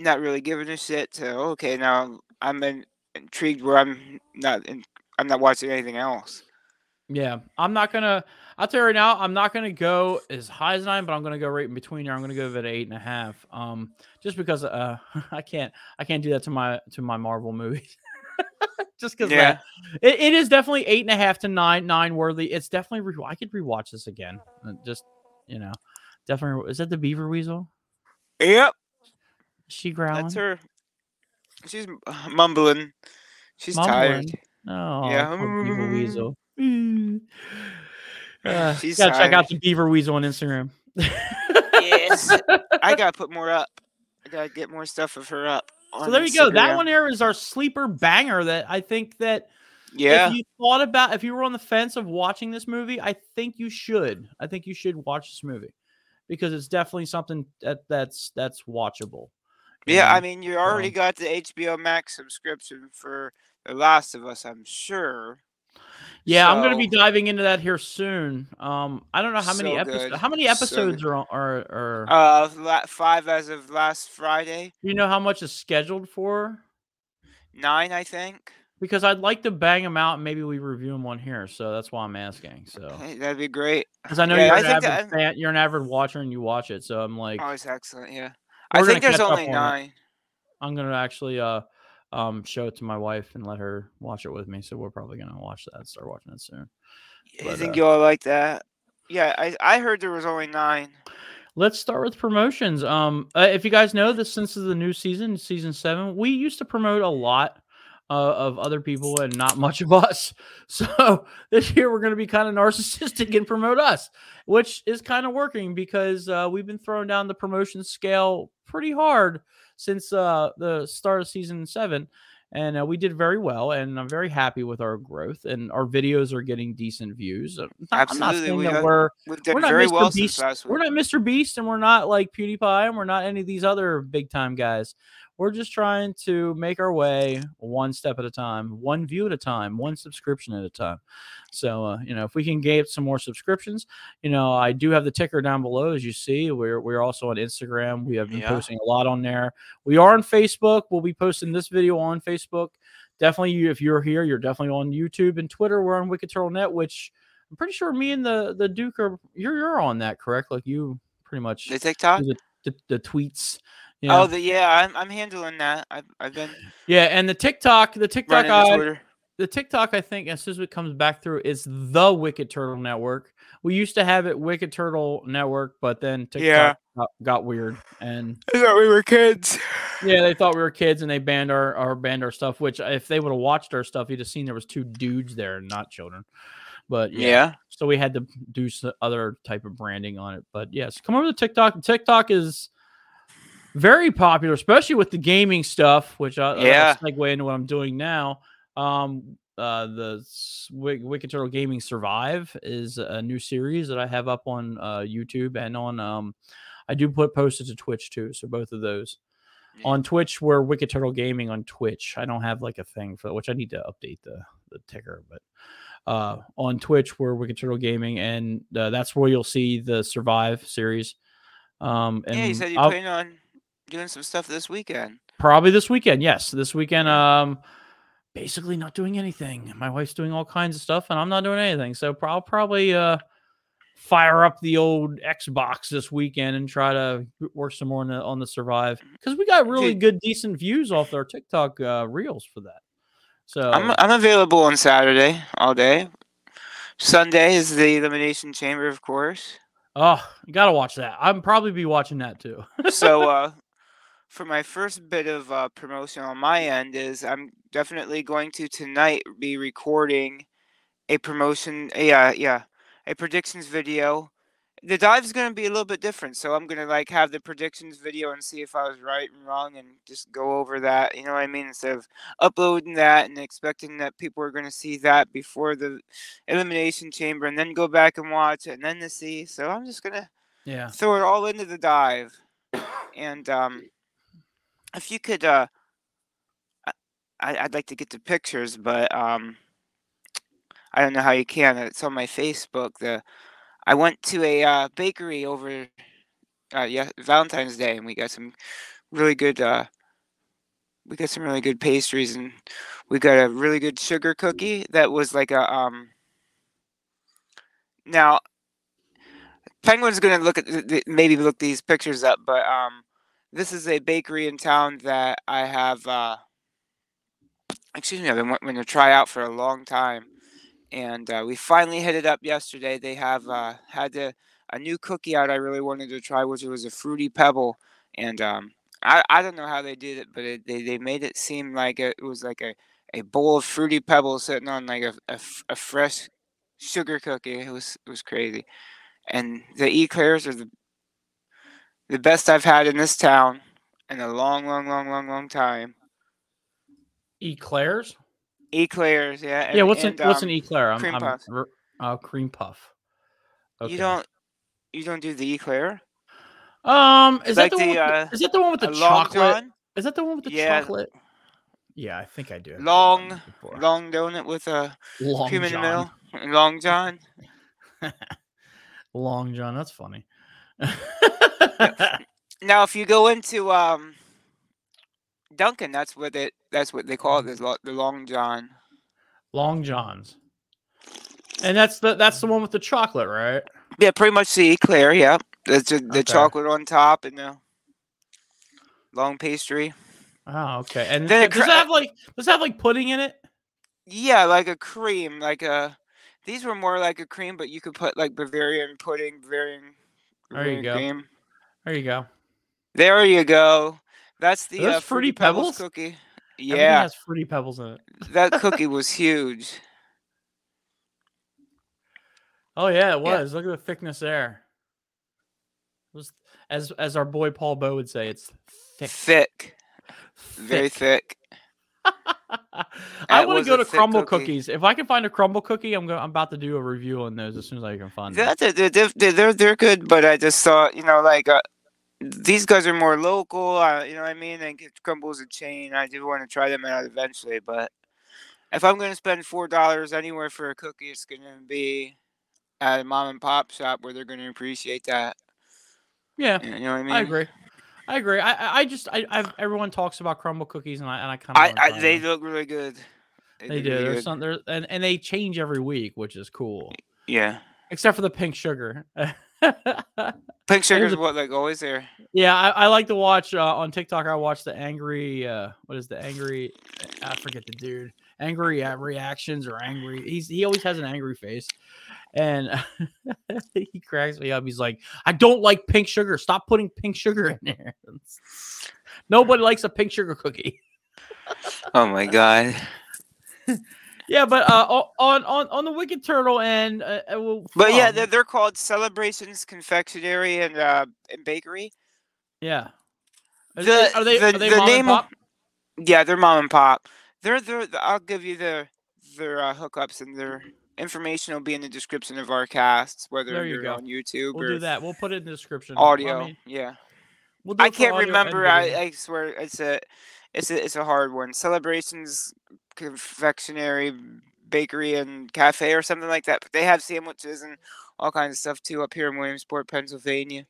not really giving a shit to okay, now I'm in, intrigued where I'm not, in, I'm not watching anything else. Yeah, I'm not gonna. I'll tell you right now, I'm not gonna go as high as nine, but I'm gonna go right in between there. I'm gonna go an eight and a half. Um, just because uh, I can't, I can't do that to my to my Marvel movies. just because Yeah. it, it is definitely eight and a half to nine, nine worthy. It's definitely. Re- I could rewatch this again. Uh, Just you know, definitely. Is that the Beaver Weasel? Yep, Is she growling? that's her. She's mumbling. She's tired. Oh, Yeah. poor Beaver Weasel. Mm. Uh, She's gotta check out the Beaver Weasel on Instagram. Yes, I gotta put more up. I gotta get more stuff of her up. So on there you go. That Instagram. one there is our sleeper banger. That I think that Yeah, if you thought about, if you were on the fence of watching this movie, I think you should. I think you should watch this movie because it's definitely something that that's that's watchable. Yeah. I mean, you already got the HBO Max subscription for The Last of Us. I'm sure. yeah, I'm gonna be diving into that here soon. Um, I don't know how many episodes. How many episodes good. are are are? Uh, la- five as of last Friday. do you know how much is scheduled for? Nine, I think. Because I'd like to bang them out and maybe we review them on here. So that's why I'm asking. So Hey, That'd be great. because I know Yeah, you're, I an avid that- fan, you're an avid watcher and you watch it. So I'm like, Oh, it's excellent. Yeah. I think there's only on it. nine. I'm gonna actually uh um show it to my wife and let her watch it with me. So we're probably gonna watch that, start watching it soon. I But, think uh, you'll like that. Yeah, I I heard there was only nine. Let's start with promotions. Um, uh, if you guys know this, since is the new season, season seven, we used to promote a lot uh, of other people and not much of us. So this year we're going to be kind of narcissistic and promote us, which is kind of working because uh, we've been throwing down the promotion scale pretty hard since uh, the start of season seven. And uh, we did very well, and I'm very happy with our growth. And our videos are getting decent views. Uh, not- I'm not Absolutely, saying we that have- we're we're not very Mr. well Beast. since last week. We're not Mr. Beast, and we're not like PewDiePie, and we're not any of these other big time guys. We're just trying to make our way one step at a time, one view at a time, one subscription at a time. So, uh, you know, if we can get some more subscriptions, you know, I do have the ticker down below, as you see. We're we're also on Instagram. We have been Yeah. posting a lot on there. We are on Facebook. We'll be posting this video on Facebook. Definitely, if you're here, you're definitely on YouTube and Twitter. We're on Wicked Turtle Net, which I'm pretty sure me and the the Duke are you're you're on that, correct? Like you pretty much the TikTok. the, the, the tweets. Oh, yeah. Oh, the, yeah, I'm I'm handling that. I've I've been yeah, and the TikTok, the TikTok, I, the TikTok, I think as soon as it comes back through, is the Wicked Turtle Network. We used to have it Wicked Turtle Network, but then TikTok Yeah. got, got weird, and I thought we were kids. yeah, they thought we were kids, and they banned our our banned our stuff. Which if they would have watched our stuff, you'd have seen there was two dudes there, not children. But yeah, Yeah. so we had to do some other type of branding on it. But yes, come over to TikTok. TikTok is very popular, especially with the gaming stuff, which I, Yeah. Segue into what I'm doing now. Um, uh, the S- Wick- Wicked Turtle Gaming Survive is a new series that I have up on uh, YouTube and on. Um, I do put posted to Twitch too, so both of those. Yeah. On Twitch, we're Wicked Turtle Gaming on Twitch. I don't have like a thing for which I need to update the the ticker, but uh, on Twitch we're Wicked Turtle Gaming, and uh, that's where you'll see the Survive series. Um, and yeah, you said you plan on doing some stuff this weekend. Probably this weekend. Yes, this weekend. Um, basically not doing anything. My wife's doing all kinds of stuff, and I'm not doing anything. So I'll probably uh fire up the old Xbox this weekend and try to work some more on the on the Survive because we got really good, decent views off our TikTok uh, reels for that. So I'm I'm available on Saturday all day. Sunday is the Elimination Chamber, of course. oh, you gotta watch that. I'm probably be watching that too. so uh for my first bit of uh, promotion on my end is I'm definitely going to tonight be recording a promotion yeah yeah a predictions video. The dive's going to be a little bit different so i'm going to like have the predictions video and see if i was right and wrong and just go over that you know what i mean instead of uploading that and expecting that people are going to see that before the elimination chamber and then go back and watch it and then to see. So i'm just going to yeah, throw it all into the dive. And um, if you could, uh, I, I'd like to get the pictures, but um, I don't know how you can. It's on my Facebook. The I went to a uh, bakery over, uh, yeah, Valentine's Day, and we got some really good. Uh, we got some really good pastries, and we got a really good sugar cookie that was like a um. Now, Penguin's gonna look at maybe look these pictures up, but um, this is a bakery in town that I have. Uh, excuse me, I've been wanting to try out for a long time, and uh, we finally hit it up yesterday. They have uh, had a, a new cookie out I really wanted to try, which was a fruity pebble, and um, I I don't know how they did it, but it, they they made it seem like it was like a a bowl of fruity pebbles sitting on like a a fresh sugar cookie. It was it was crazy and the eclairs are the the best I've had in this town in a long, long, long, long, long time. eclairs. Eclairs, yeah. And, yeah, what's and, an what's um, an eclair? I'm, cream I'm, puff. Oh, cream puff. Okay. You don't you don't do the eclair? Um, is like that the, one the, with the- uh, is that the one with the chocolate? john, Is that the one with the Yeah. chocolate? Yeah, I think I do. Long- long donut with a Long in John. middle. Long John. Long John. That's funny. Now, if you go into um, Dunkin', that's what it that's what they call it. The, lo- the Long John. Long Johns. And that's the that's the one with the chocolate, right? Yeah, pretty much the eclair. Yeah, the the, the Okay. chocolate on top and the long pastry. Oh, okay. And Then it does it have like does it have like pudding in it? Yeah, like a cream, like a. These were more like a cream, but you could put like Bavarian pudding, Bavarian. There you go. Cream. There you go. There you go. That's the uh, Fruity fruity pebbles? Pebbles? cookie. Everything Yeah, has fruity pebbles in it. that cookie was huge. Oh yeah, it Yeah. was. Look at the thickness there. It was as as our boy Paul Bow would say, it's thick. Thick, very thick. I want to go to Crumbl cookie. cookies. If I can find a Crumbl cookie, I'm going. I'm about to do a review on those as soon as I can find them. That, they're, they're, they're, they're, they're good, but I just thought, you know, like uh, these guys are more local. Uh, you know what I mean? And Crumbl's a chain. I do want to try them out eventually, but if I'm going to spend four dollars anywhere for a cookie, it's going to be at a mom and pop shop where they're going to appreciate that. Yeah, You know what I mean? I agree. I agree. I I- just I I've, everyone talks about Crumbl cookies and I and I kind of they look really good. they do do. really There's good. some there and and they change every week, which is cool. Yeah, Except for the pink sugar. pink sugar is what like always there. Yeah, I, I like to watch uh, on TikTok. I watch the angry. Uh, what is the angry? I forget the dude. Angry at reactions or angry. He's he always has an angry face, and he cracks me up. He's like, "I don't like pink sugar. Stop putting pink sugar in there." Nobody likes a pink sugar cookie. Oh my god. Yeah, but uh, on on on the Wicked Turtle and uh, uh, well, But yeah, they're, they're called Celebrations Confectionery and uh, and Bakery. yeah. Is The- it- are they the- are they the mom and name of- Yeah, they're mom and pop. They're they're. I'll give you their their uh, hookups and their information will be in the description of our casts, whether There you you're go. on YouTube We'll or do that. We'll put it in the description. I audio. mean, yeah. We'll do I can't remember. I. I swear it's a it's a it's a hard one. Celebrations confectionery bakery and cafe or something like that. But they have sandwiches and all kinds of stuff too up here in Williamsport, Pennsylvania.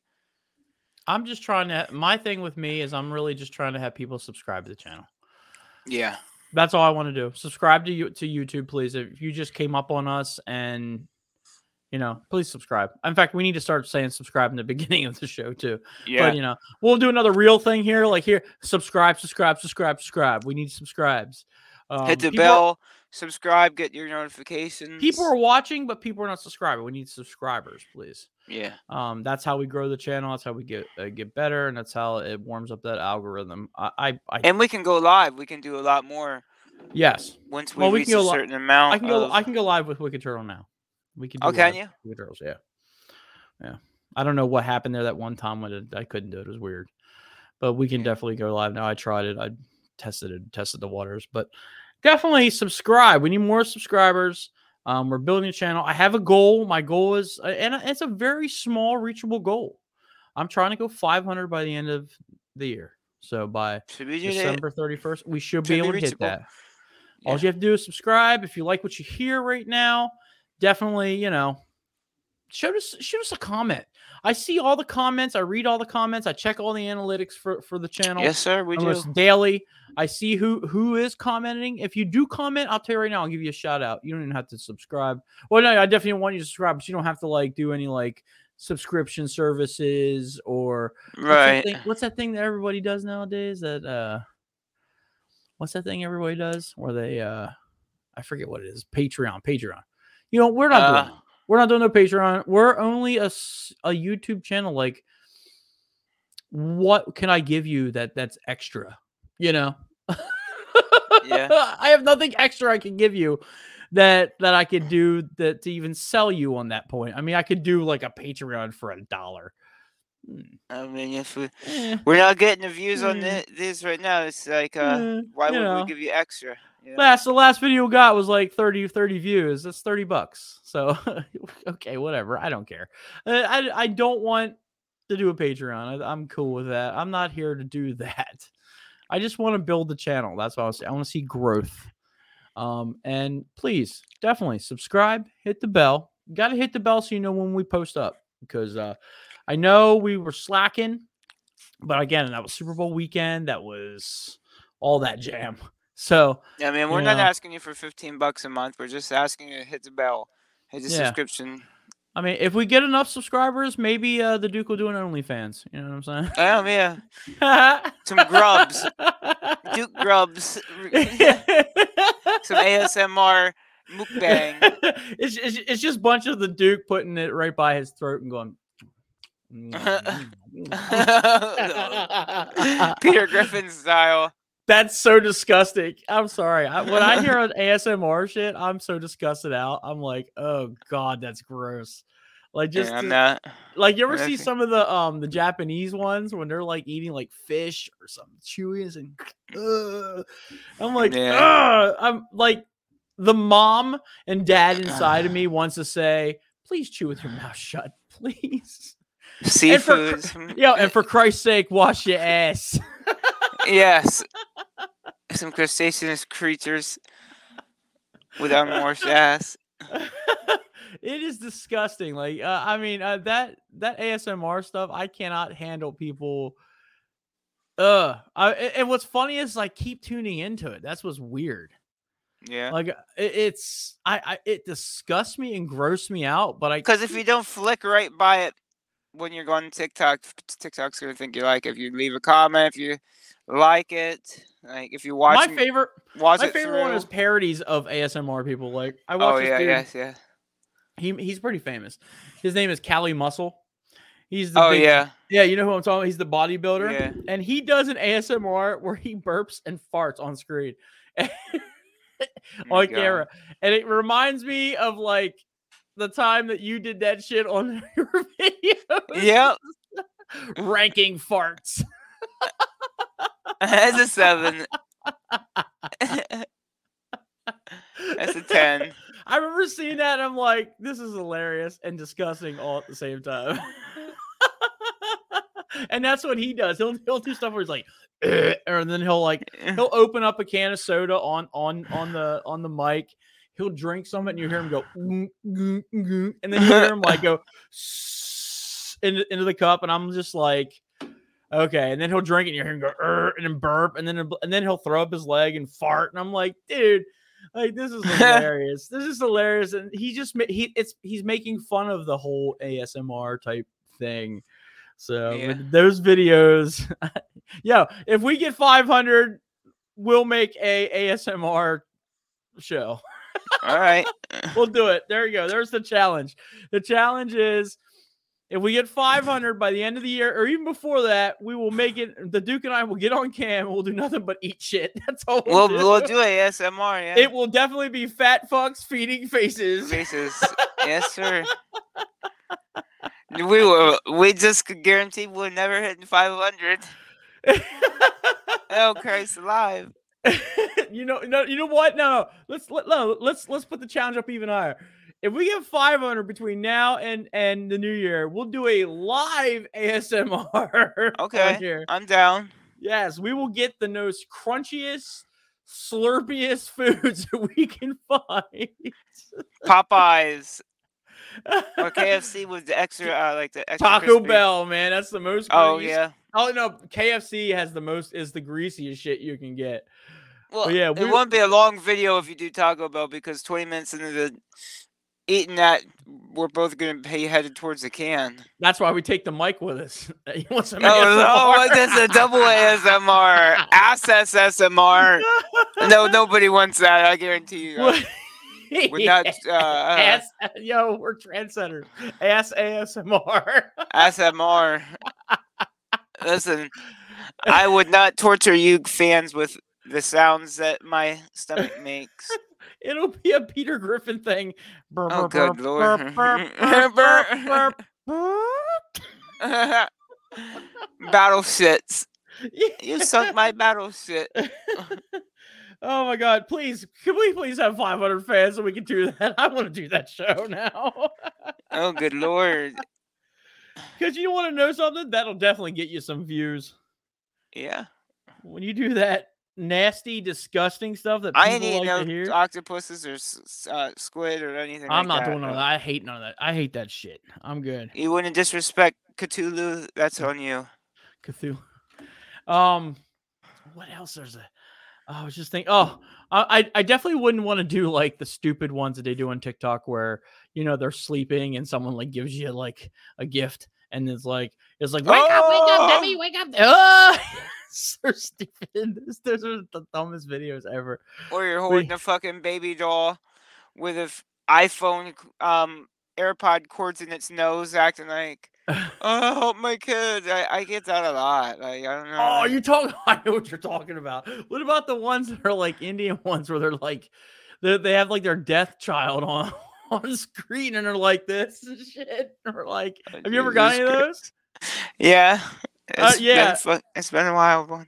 I'm just trying to. My thing with me is I'm really just trying to have people subscribe to the channel. Yeah. That's all I want to do. Subscribe to you to YouTube, please. If you just came up on us and you know, please subscribe. In fact, we need to start saying subscribe in the beginning of the show too. Yeah. But you know, we'll do another real thing here. Like here, subscribe, subscribe, subscribe, subscribe. We need subscribes. Um, Hit the people are- bell, subscribe, get your notifications. people are watching, but people are not subscribing. We need subscribers, please. Yeah. Um, that's how we grow the channel. That's how we get uh, get better, and that's how it warms up that algorithm. I, I, I And we can go live. We can do a lot more yes, once we Well, we reach a li- certain amount. I can go. of- I can go live with Wicked Turtle now. We can. Do Oh, can you? Wicked Turtles, yeah, yeah. I don't know what happened there that one time when it, I couldn't do it. It was weird, but we can Yeah. definitely go live now. I tried it. I tested it, tested the waters, but definitely subscribe. We need more subscribers. Um, we're building a channel. I have a goal. My goal is, uh, and it's a very small, reachable goal. I'm trying to go 500 by the end of the year. So by Should we do that? December 31st, we should Should be be able to hit that. All you have to do is subscribe. If you like what you hear right now, definitely, you know, shoot us shoot us a comment. I see all the comments. I read all the comments. I check all the analytics for for the channel. Yes, sir. We do. daily. I see who who is commenting. If you do comment, I'll tell you right now. I'll give you a shout out. You don't even have to subscribe. Well, no, I definitely want you to subscribe, but you don't have to like do any like subscription services or what's that Right. thing- What's that thing that everybody does nowadays? That uh, what's that thing everybody does where they uh, I forget what it is. Patreon, Patreon. You know, we're not doing. Uh, that. We're not doing no Patreon. We're only a, a YouTube channel. Like, what can I give you that that's extra? You know. Yeah. I have nothing extra I can give you that that I could do that to even sell you on that point. I mean, I could do like a Patreon for a dollar. Hmm, I mean, if we eh, we're not getting the views on Mm. thi- this right now, it's like, uh, eh, why would know. we give you extra? Know? Last the last video got was like 30 30 views. That's 30 bucks. So okay, whatever. I don't care. Uh, I I don't want to do a Patreon. I, I'm cool with that. I'm not here to do that. I just want to build the channel. That's what I was. I want to see growth. Um, and please definitely subscribe, hit the bell. You gotta hit the bell so you know when we post up because uh I know we were slacking, but again, that was Super Bowl weekend. That was all that jam. So I mean, we're not know. asking you for 15 bucks a month. We're just asking you to hit the bell, hit the Yeah. subscription. I mean, if we get enough subscribers, maybe uh, the Duke will do an OnlyFans. You know what I'm saying? Oh, yeah. Some grubs. Duke grubs. Some ASMR mukbang. it's, it's it's just a bunch of the Duke putting it right by his throat and going. Mm, mm, mm, Peter Griffin style. That's so disgusting. I'm sorry. I, when I hear an ASMR shit, I'm so disgusted out. I'm like, oh god, that's gross. Like just yeah, to- not. like you ever see some of the um the Japanese ones when they're like eating like fish or something chewy and uh, I'm like, Yeah. I'm like the mom and dad inside of me wants to say, please chew with your mouth shut, please. for cr- Seafood. Yeah, and for Christ's sake, wash your ass. yes. Some crustaceous creatures with unwashed ass. it is disgusting. Like, uh, I mean, uh, that that ASMR stuff, I cannot handle people. Uh, I, and what's funny is like keep tuning into it. That's what's weird. Yeah. Like, uh, it, it's I, I it disgusts me and grosses me out. But I Because if you don't flick right by it when you're going to TikTok, TikTok's gonna think you like. If you leave a comment, if you like it, like if you watch my favorite watch my it favorite one is parodies of ASMR people. Like, I oh, watch Oh yeah, dude. yes, yeah. He he's pretty famous. His name is Cali Muscle. He's the Oh big- yeah, yeah. You know who I'm talking. about? He's the bodybuilder. yeah. and he does an ASMR where he burps and farts on screen Oh on God. camera, and it reminds me of like the time that you did that shit on your videos. Yep, ranking farts. That's a seven. That's a ten. I remember seeing that. And I'm like, this is hilarious and disgusting all at the same time. and that's what he does. He'll he'll do stuff where he's like, and then he'll like he'll open up a can of soda on on on the on the mic. He'll drink some of it, and you hear him go, and then you hear him like go into, into the cup, and I'm just like, okay. And then he'll drink it, and you hear him go, "Er," and then burp, and then and then he'll throw up his leg and fart, and I'm like, dude. Like this is hilarious. this is hilarious, and he just he it's he's making fun of the whole ASMR type thing. So Yeah. those videos, yo, if we get 500, we'll make a ASMR show. All right. We'll do it. There you go. There's the challenge. The challenge is if we get 500 by the end of the year, or even before that, we will make it. The Duke and I will get on cam. We'll do nothing but eat shit. That's all we'll, We'll do. we'll do ASMR. Yeah. It will definitely be fat fucks feeding faces. Faces. yes, sir. We will. We just guarantee we're never hitting 500. Oh Christ alive! you know, no, you know what? No, no. Let's let no, let's let's put the challenge up even higher. If we get 500 between now and and the new year, we'll do a live ASMR. Okay. I'm down. Yes, we will get the most crunchiest, slurpiest foods that we can find. Popeyes or KFC with the extra, uh, like the extra Taco crispy. Bell, man, that's the most. Oh grease- yeah. Oh no, KFC has the most is the greasiest shit you can get. Well, yeah, it we- won't be a long video if you do Taco Bell because 20 minutes into the eating that, we're both gonna be headed towards the can. That's why we take the mic with us. He wants some Oh, no, ASMR. like that's a double ASMR, ass SMR. No, nobody wants that. I guarantee you. We're not. Uh, uh, Ass, yo, we're trendsetters. Ass ASMR. SMR. Listen, I would not torture you fans with the sounds that my stomach makes. It'll be a Peter Griffin thing. Burr, Oh, burr, good burr, lord. burr, burr, battle shits. Yeah. You sunk my battle shit. oh my god! Please, can we please have 500 fans so we can do that? I want to do that show now. Oh, good lord. Because you want to know something? That'll definitely get you some views. Yeah. When you do that nasty, disgusting stuff that I ain't people eating like no to hear. octopuses or uh, squid or anything I'm like not that. doing none of that. I hate none of that. I hate that shit. I'm good. You wouldn't disrespect Cthulhu, that's on you. Cthulhu. Um, what else? There's a. I was just thinking. Oh, I I- I definitely wouldn't want to do like the stupid ones that they do on TikTok where you know they're sleeping and someone like gives you like a gift and it's like it's like wake up, wake up, Oh! Debbie, wake up. Oh! so stupid. This- Those are the dumbest videos ever. Or you're holding a fucking baby doll with a f- iPhone um AirPod cords in its nose, acting like, "Oh, help my kid." I, I get that a lot. Like I don't know. Oh, you talk. I know what you're talking about. What about the ones that are like Indian ones where they're like, they they have like their death child on on screen and they're like this and shit. Or like, Oh, have you ever got any of those? Christ. Yeah. Uh, yeah. Been fu- it's been a wild one.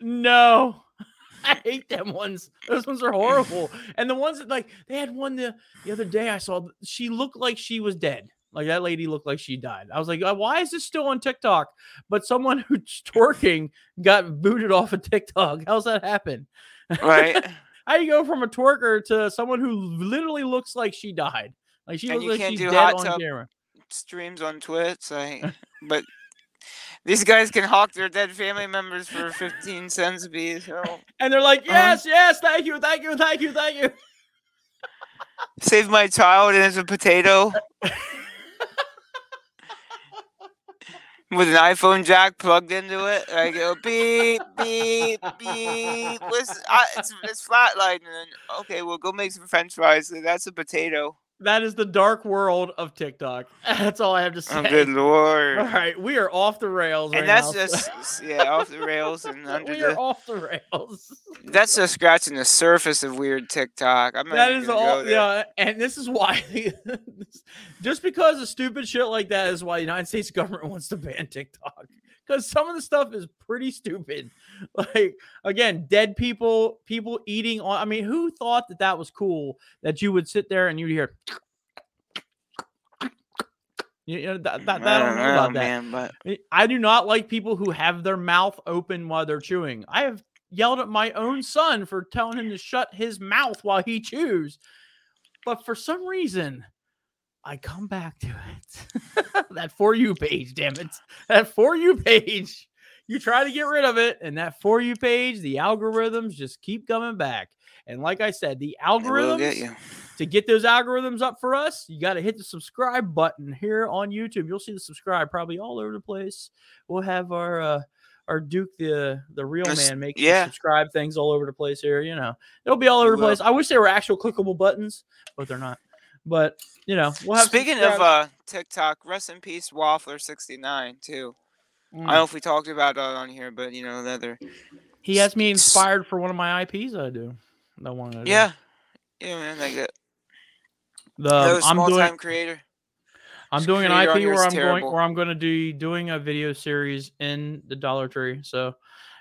No. I hate them ones. Those ones are horrible. And the ones that like they had one the, the other day I saw she looked like she was dead. Like that lady looked like she died. I was like, "Uh, why is this still on TikTok? But someone who's twerking got booted off of TikTok. How's that happen? Right. How you go from a twerker to someone who literally looks like she died? Like she And looks you like can't she's do dead hot on tub camera. Streams on Twitch, like, but these guys can hawk their dead family members for 15 cents a piece. know. And they're like, Uh-huh. yes, yes, thank you, thank you, thank you, thank you. Save my child and it's a potato. With an iPhone jack plugged into it, I go beep beep beep. Listen, I, it's it's flatlining. Okay, well, go make some French fries. That's a potato. That is the dark world of TikTok. That's all I have to say. Oh, good lord! All right, we are off the rails, right And that's now, just yeah, off the rails and under we are the. off the rails. That's just scratching the surface of weird TikTok. I'm not That even is gonna all. go there. Yeah, and this is why. just because of stupid shit like that is why the United States government wants to ban TikTok. Because some of the stuff is pretty stupid. Like again, dead people, people eating on. I mean, who thought that that was cool? That you would sit there and you'd hear. You know, that, that, I don't know about oh, that. but I- I do not like people who have their mouth open while they're chewing. I have yelled at my own son for telling him to shut his mouth while he chews. But for some reason, I come back to it. that for you page, damn it. That for you page. You try to get rid of it, and that for you page, the algorithms just keep coming back. And like I said, the algorithms get to get those algorithms up for us, you got to hit the subscribe button here on YouTube. You'll see the subscribe probably all over the place. We'll have our uh, our Duke the the real man making yeah. subscribe things all over the place here. You know, it'll be all over the place. I wish they were actual clickable buttons, but they're not. But you know, we'll have Speaking of uh, TikTok, rest in peace, Waffler69 too. I don't know if we talked about that on here, but you know other. he has me inspired for one of my IPs. I do. The one. I do. Yeah, yeah, man, like a, The no um, I'm doing. time creator. I'm doing an IP where I'm going where I'm going to be doing a video series in the Dollar Tree. So,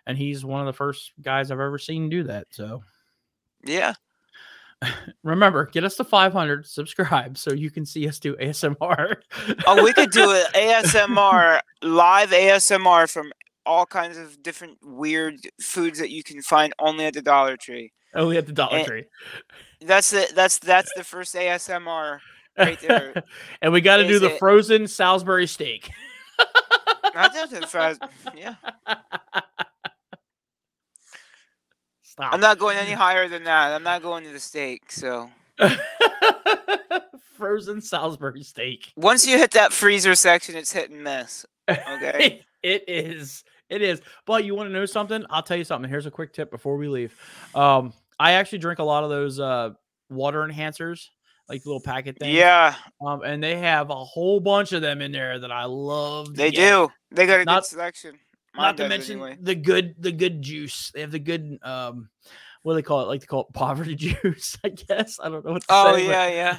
and he's one of the first guys I've ever seen do that. So, Yeah, remember, get us to 500, subscribe so you can see us do ASMR. oh, we could do an ASMR live ASMR from all kinds of different weird foods that you can find only at the Dollar Tree. only at the Dollar And- Tree. That's it. That's that's the first ASMR. right there. and we got to do the it- frozen Salisbury steak. Not just as far yeah, Stop. I'm not going any higher than that. I'm not going to the steak. So frozen Salisbury steak. once you hit that freezer section, it's hit and miss. Okay. it is. It is. But you want to know something? I'll tell you something. Here's a quick tip before we leave. Um, I actually drink a lot of those uh water enhancers, like little packet things. Yeah, Um, and they have a whole bunch of them in there that I love. they get. do. They got a Not- good selection. Mine Not to mention anyway. the good, the good juice. They have the good, um, what do they call it? Like they call it poverty juice, I guess. I don't know what to Oh say. but- yeah,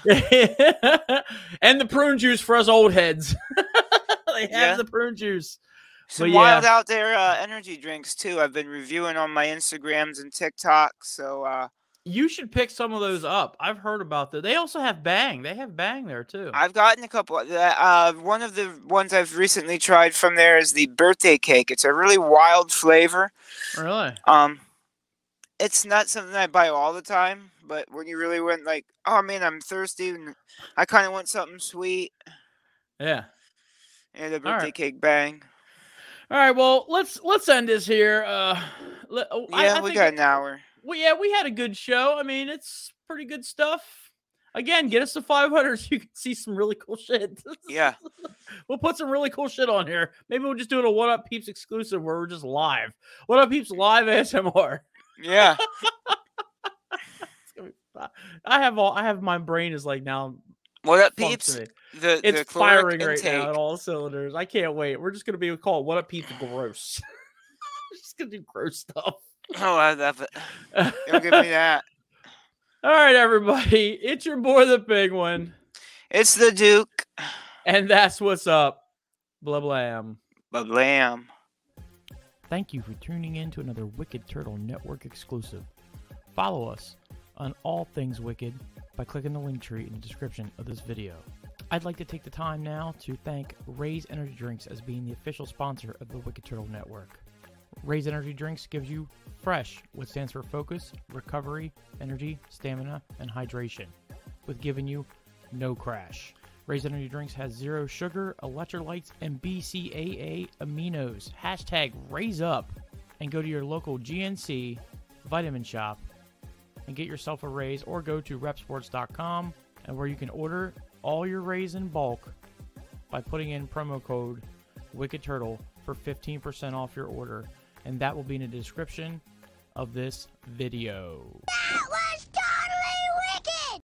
yeah. and the prune juice for us old heads. they have Yeah. the prune juice. Some But wild yeah. out there uh, energy drinks too. I've been reviewing on my Instagrams and TikTok. So uh, You should pick some of those up. I've heard about that. They also have Bang. They have Bang there too. I've gotten a couple. Uh, one of the ones I've recently tried from there is the birthday cake. It's a really wild flavor. really? Um, it's not something I buy all the time, but when you really went like, oh man, I'm thirsty and I kind of want something sweet, Yeah. and the birthday right. cake bang. All right. Well, let's let's end this here. Uh, oh, I- Yeah, I we got an hour. Well, yeah, we had a good show. I mean, it's pretty good stuff. Again, get us to 500 so you can see some really cool shit. Yeah, we'll put some really cool shit on here. Maybe we'll just do it a What Up Peeps exclusive where we're just live. What Up Peeps live ASMR. yeah. It's gonna be fi- I have all. I have my brain is like now What up, peeps? The It's the firing right intake. now at all cylinders. I can't wait. We're just gonna be called What Up Peeps Gross. We're just gonna do gross stuff. Oh, I love it. Don't give me that. all right, everybody. It's your boy the Penguin, It's the Duke. and that's what's up. Blah blam. Blam. Thank you for tuning in to another Wicked Turtle Network exclusive. Follow us on all things Wicked by clicking the Linktree in the description of this video. I'd like to take the time now to thank Raze Energy Drinks as being the official sponsor of the Wicked Turtle Network. Raze Energy Drinks gives you fresh, which stands for focus, recovery, energy, stamina, and hydration, with giving you no crash. Raze Energy Drinks has zero sugar, electrolytes, and BCAA aminos. Hashtag Raze up and go to your local GNC Vitamin Shoppe and get yourself a Raze or go to reppsports.com and where you can order all your Raze in bulk by putting in promo code Wicked Turtle for 15% off your order. And that will be in the description of this video.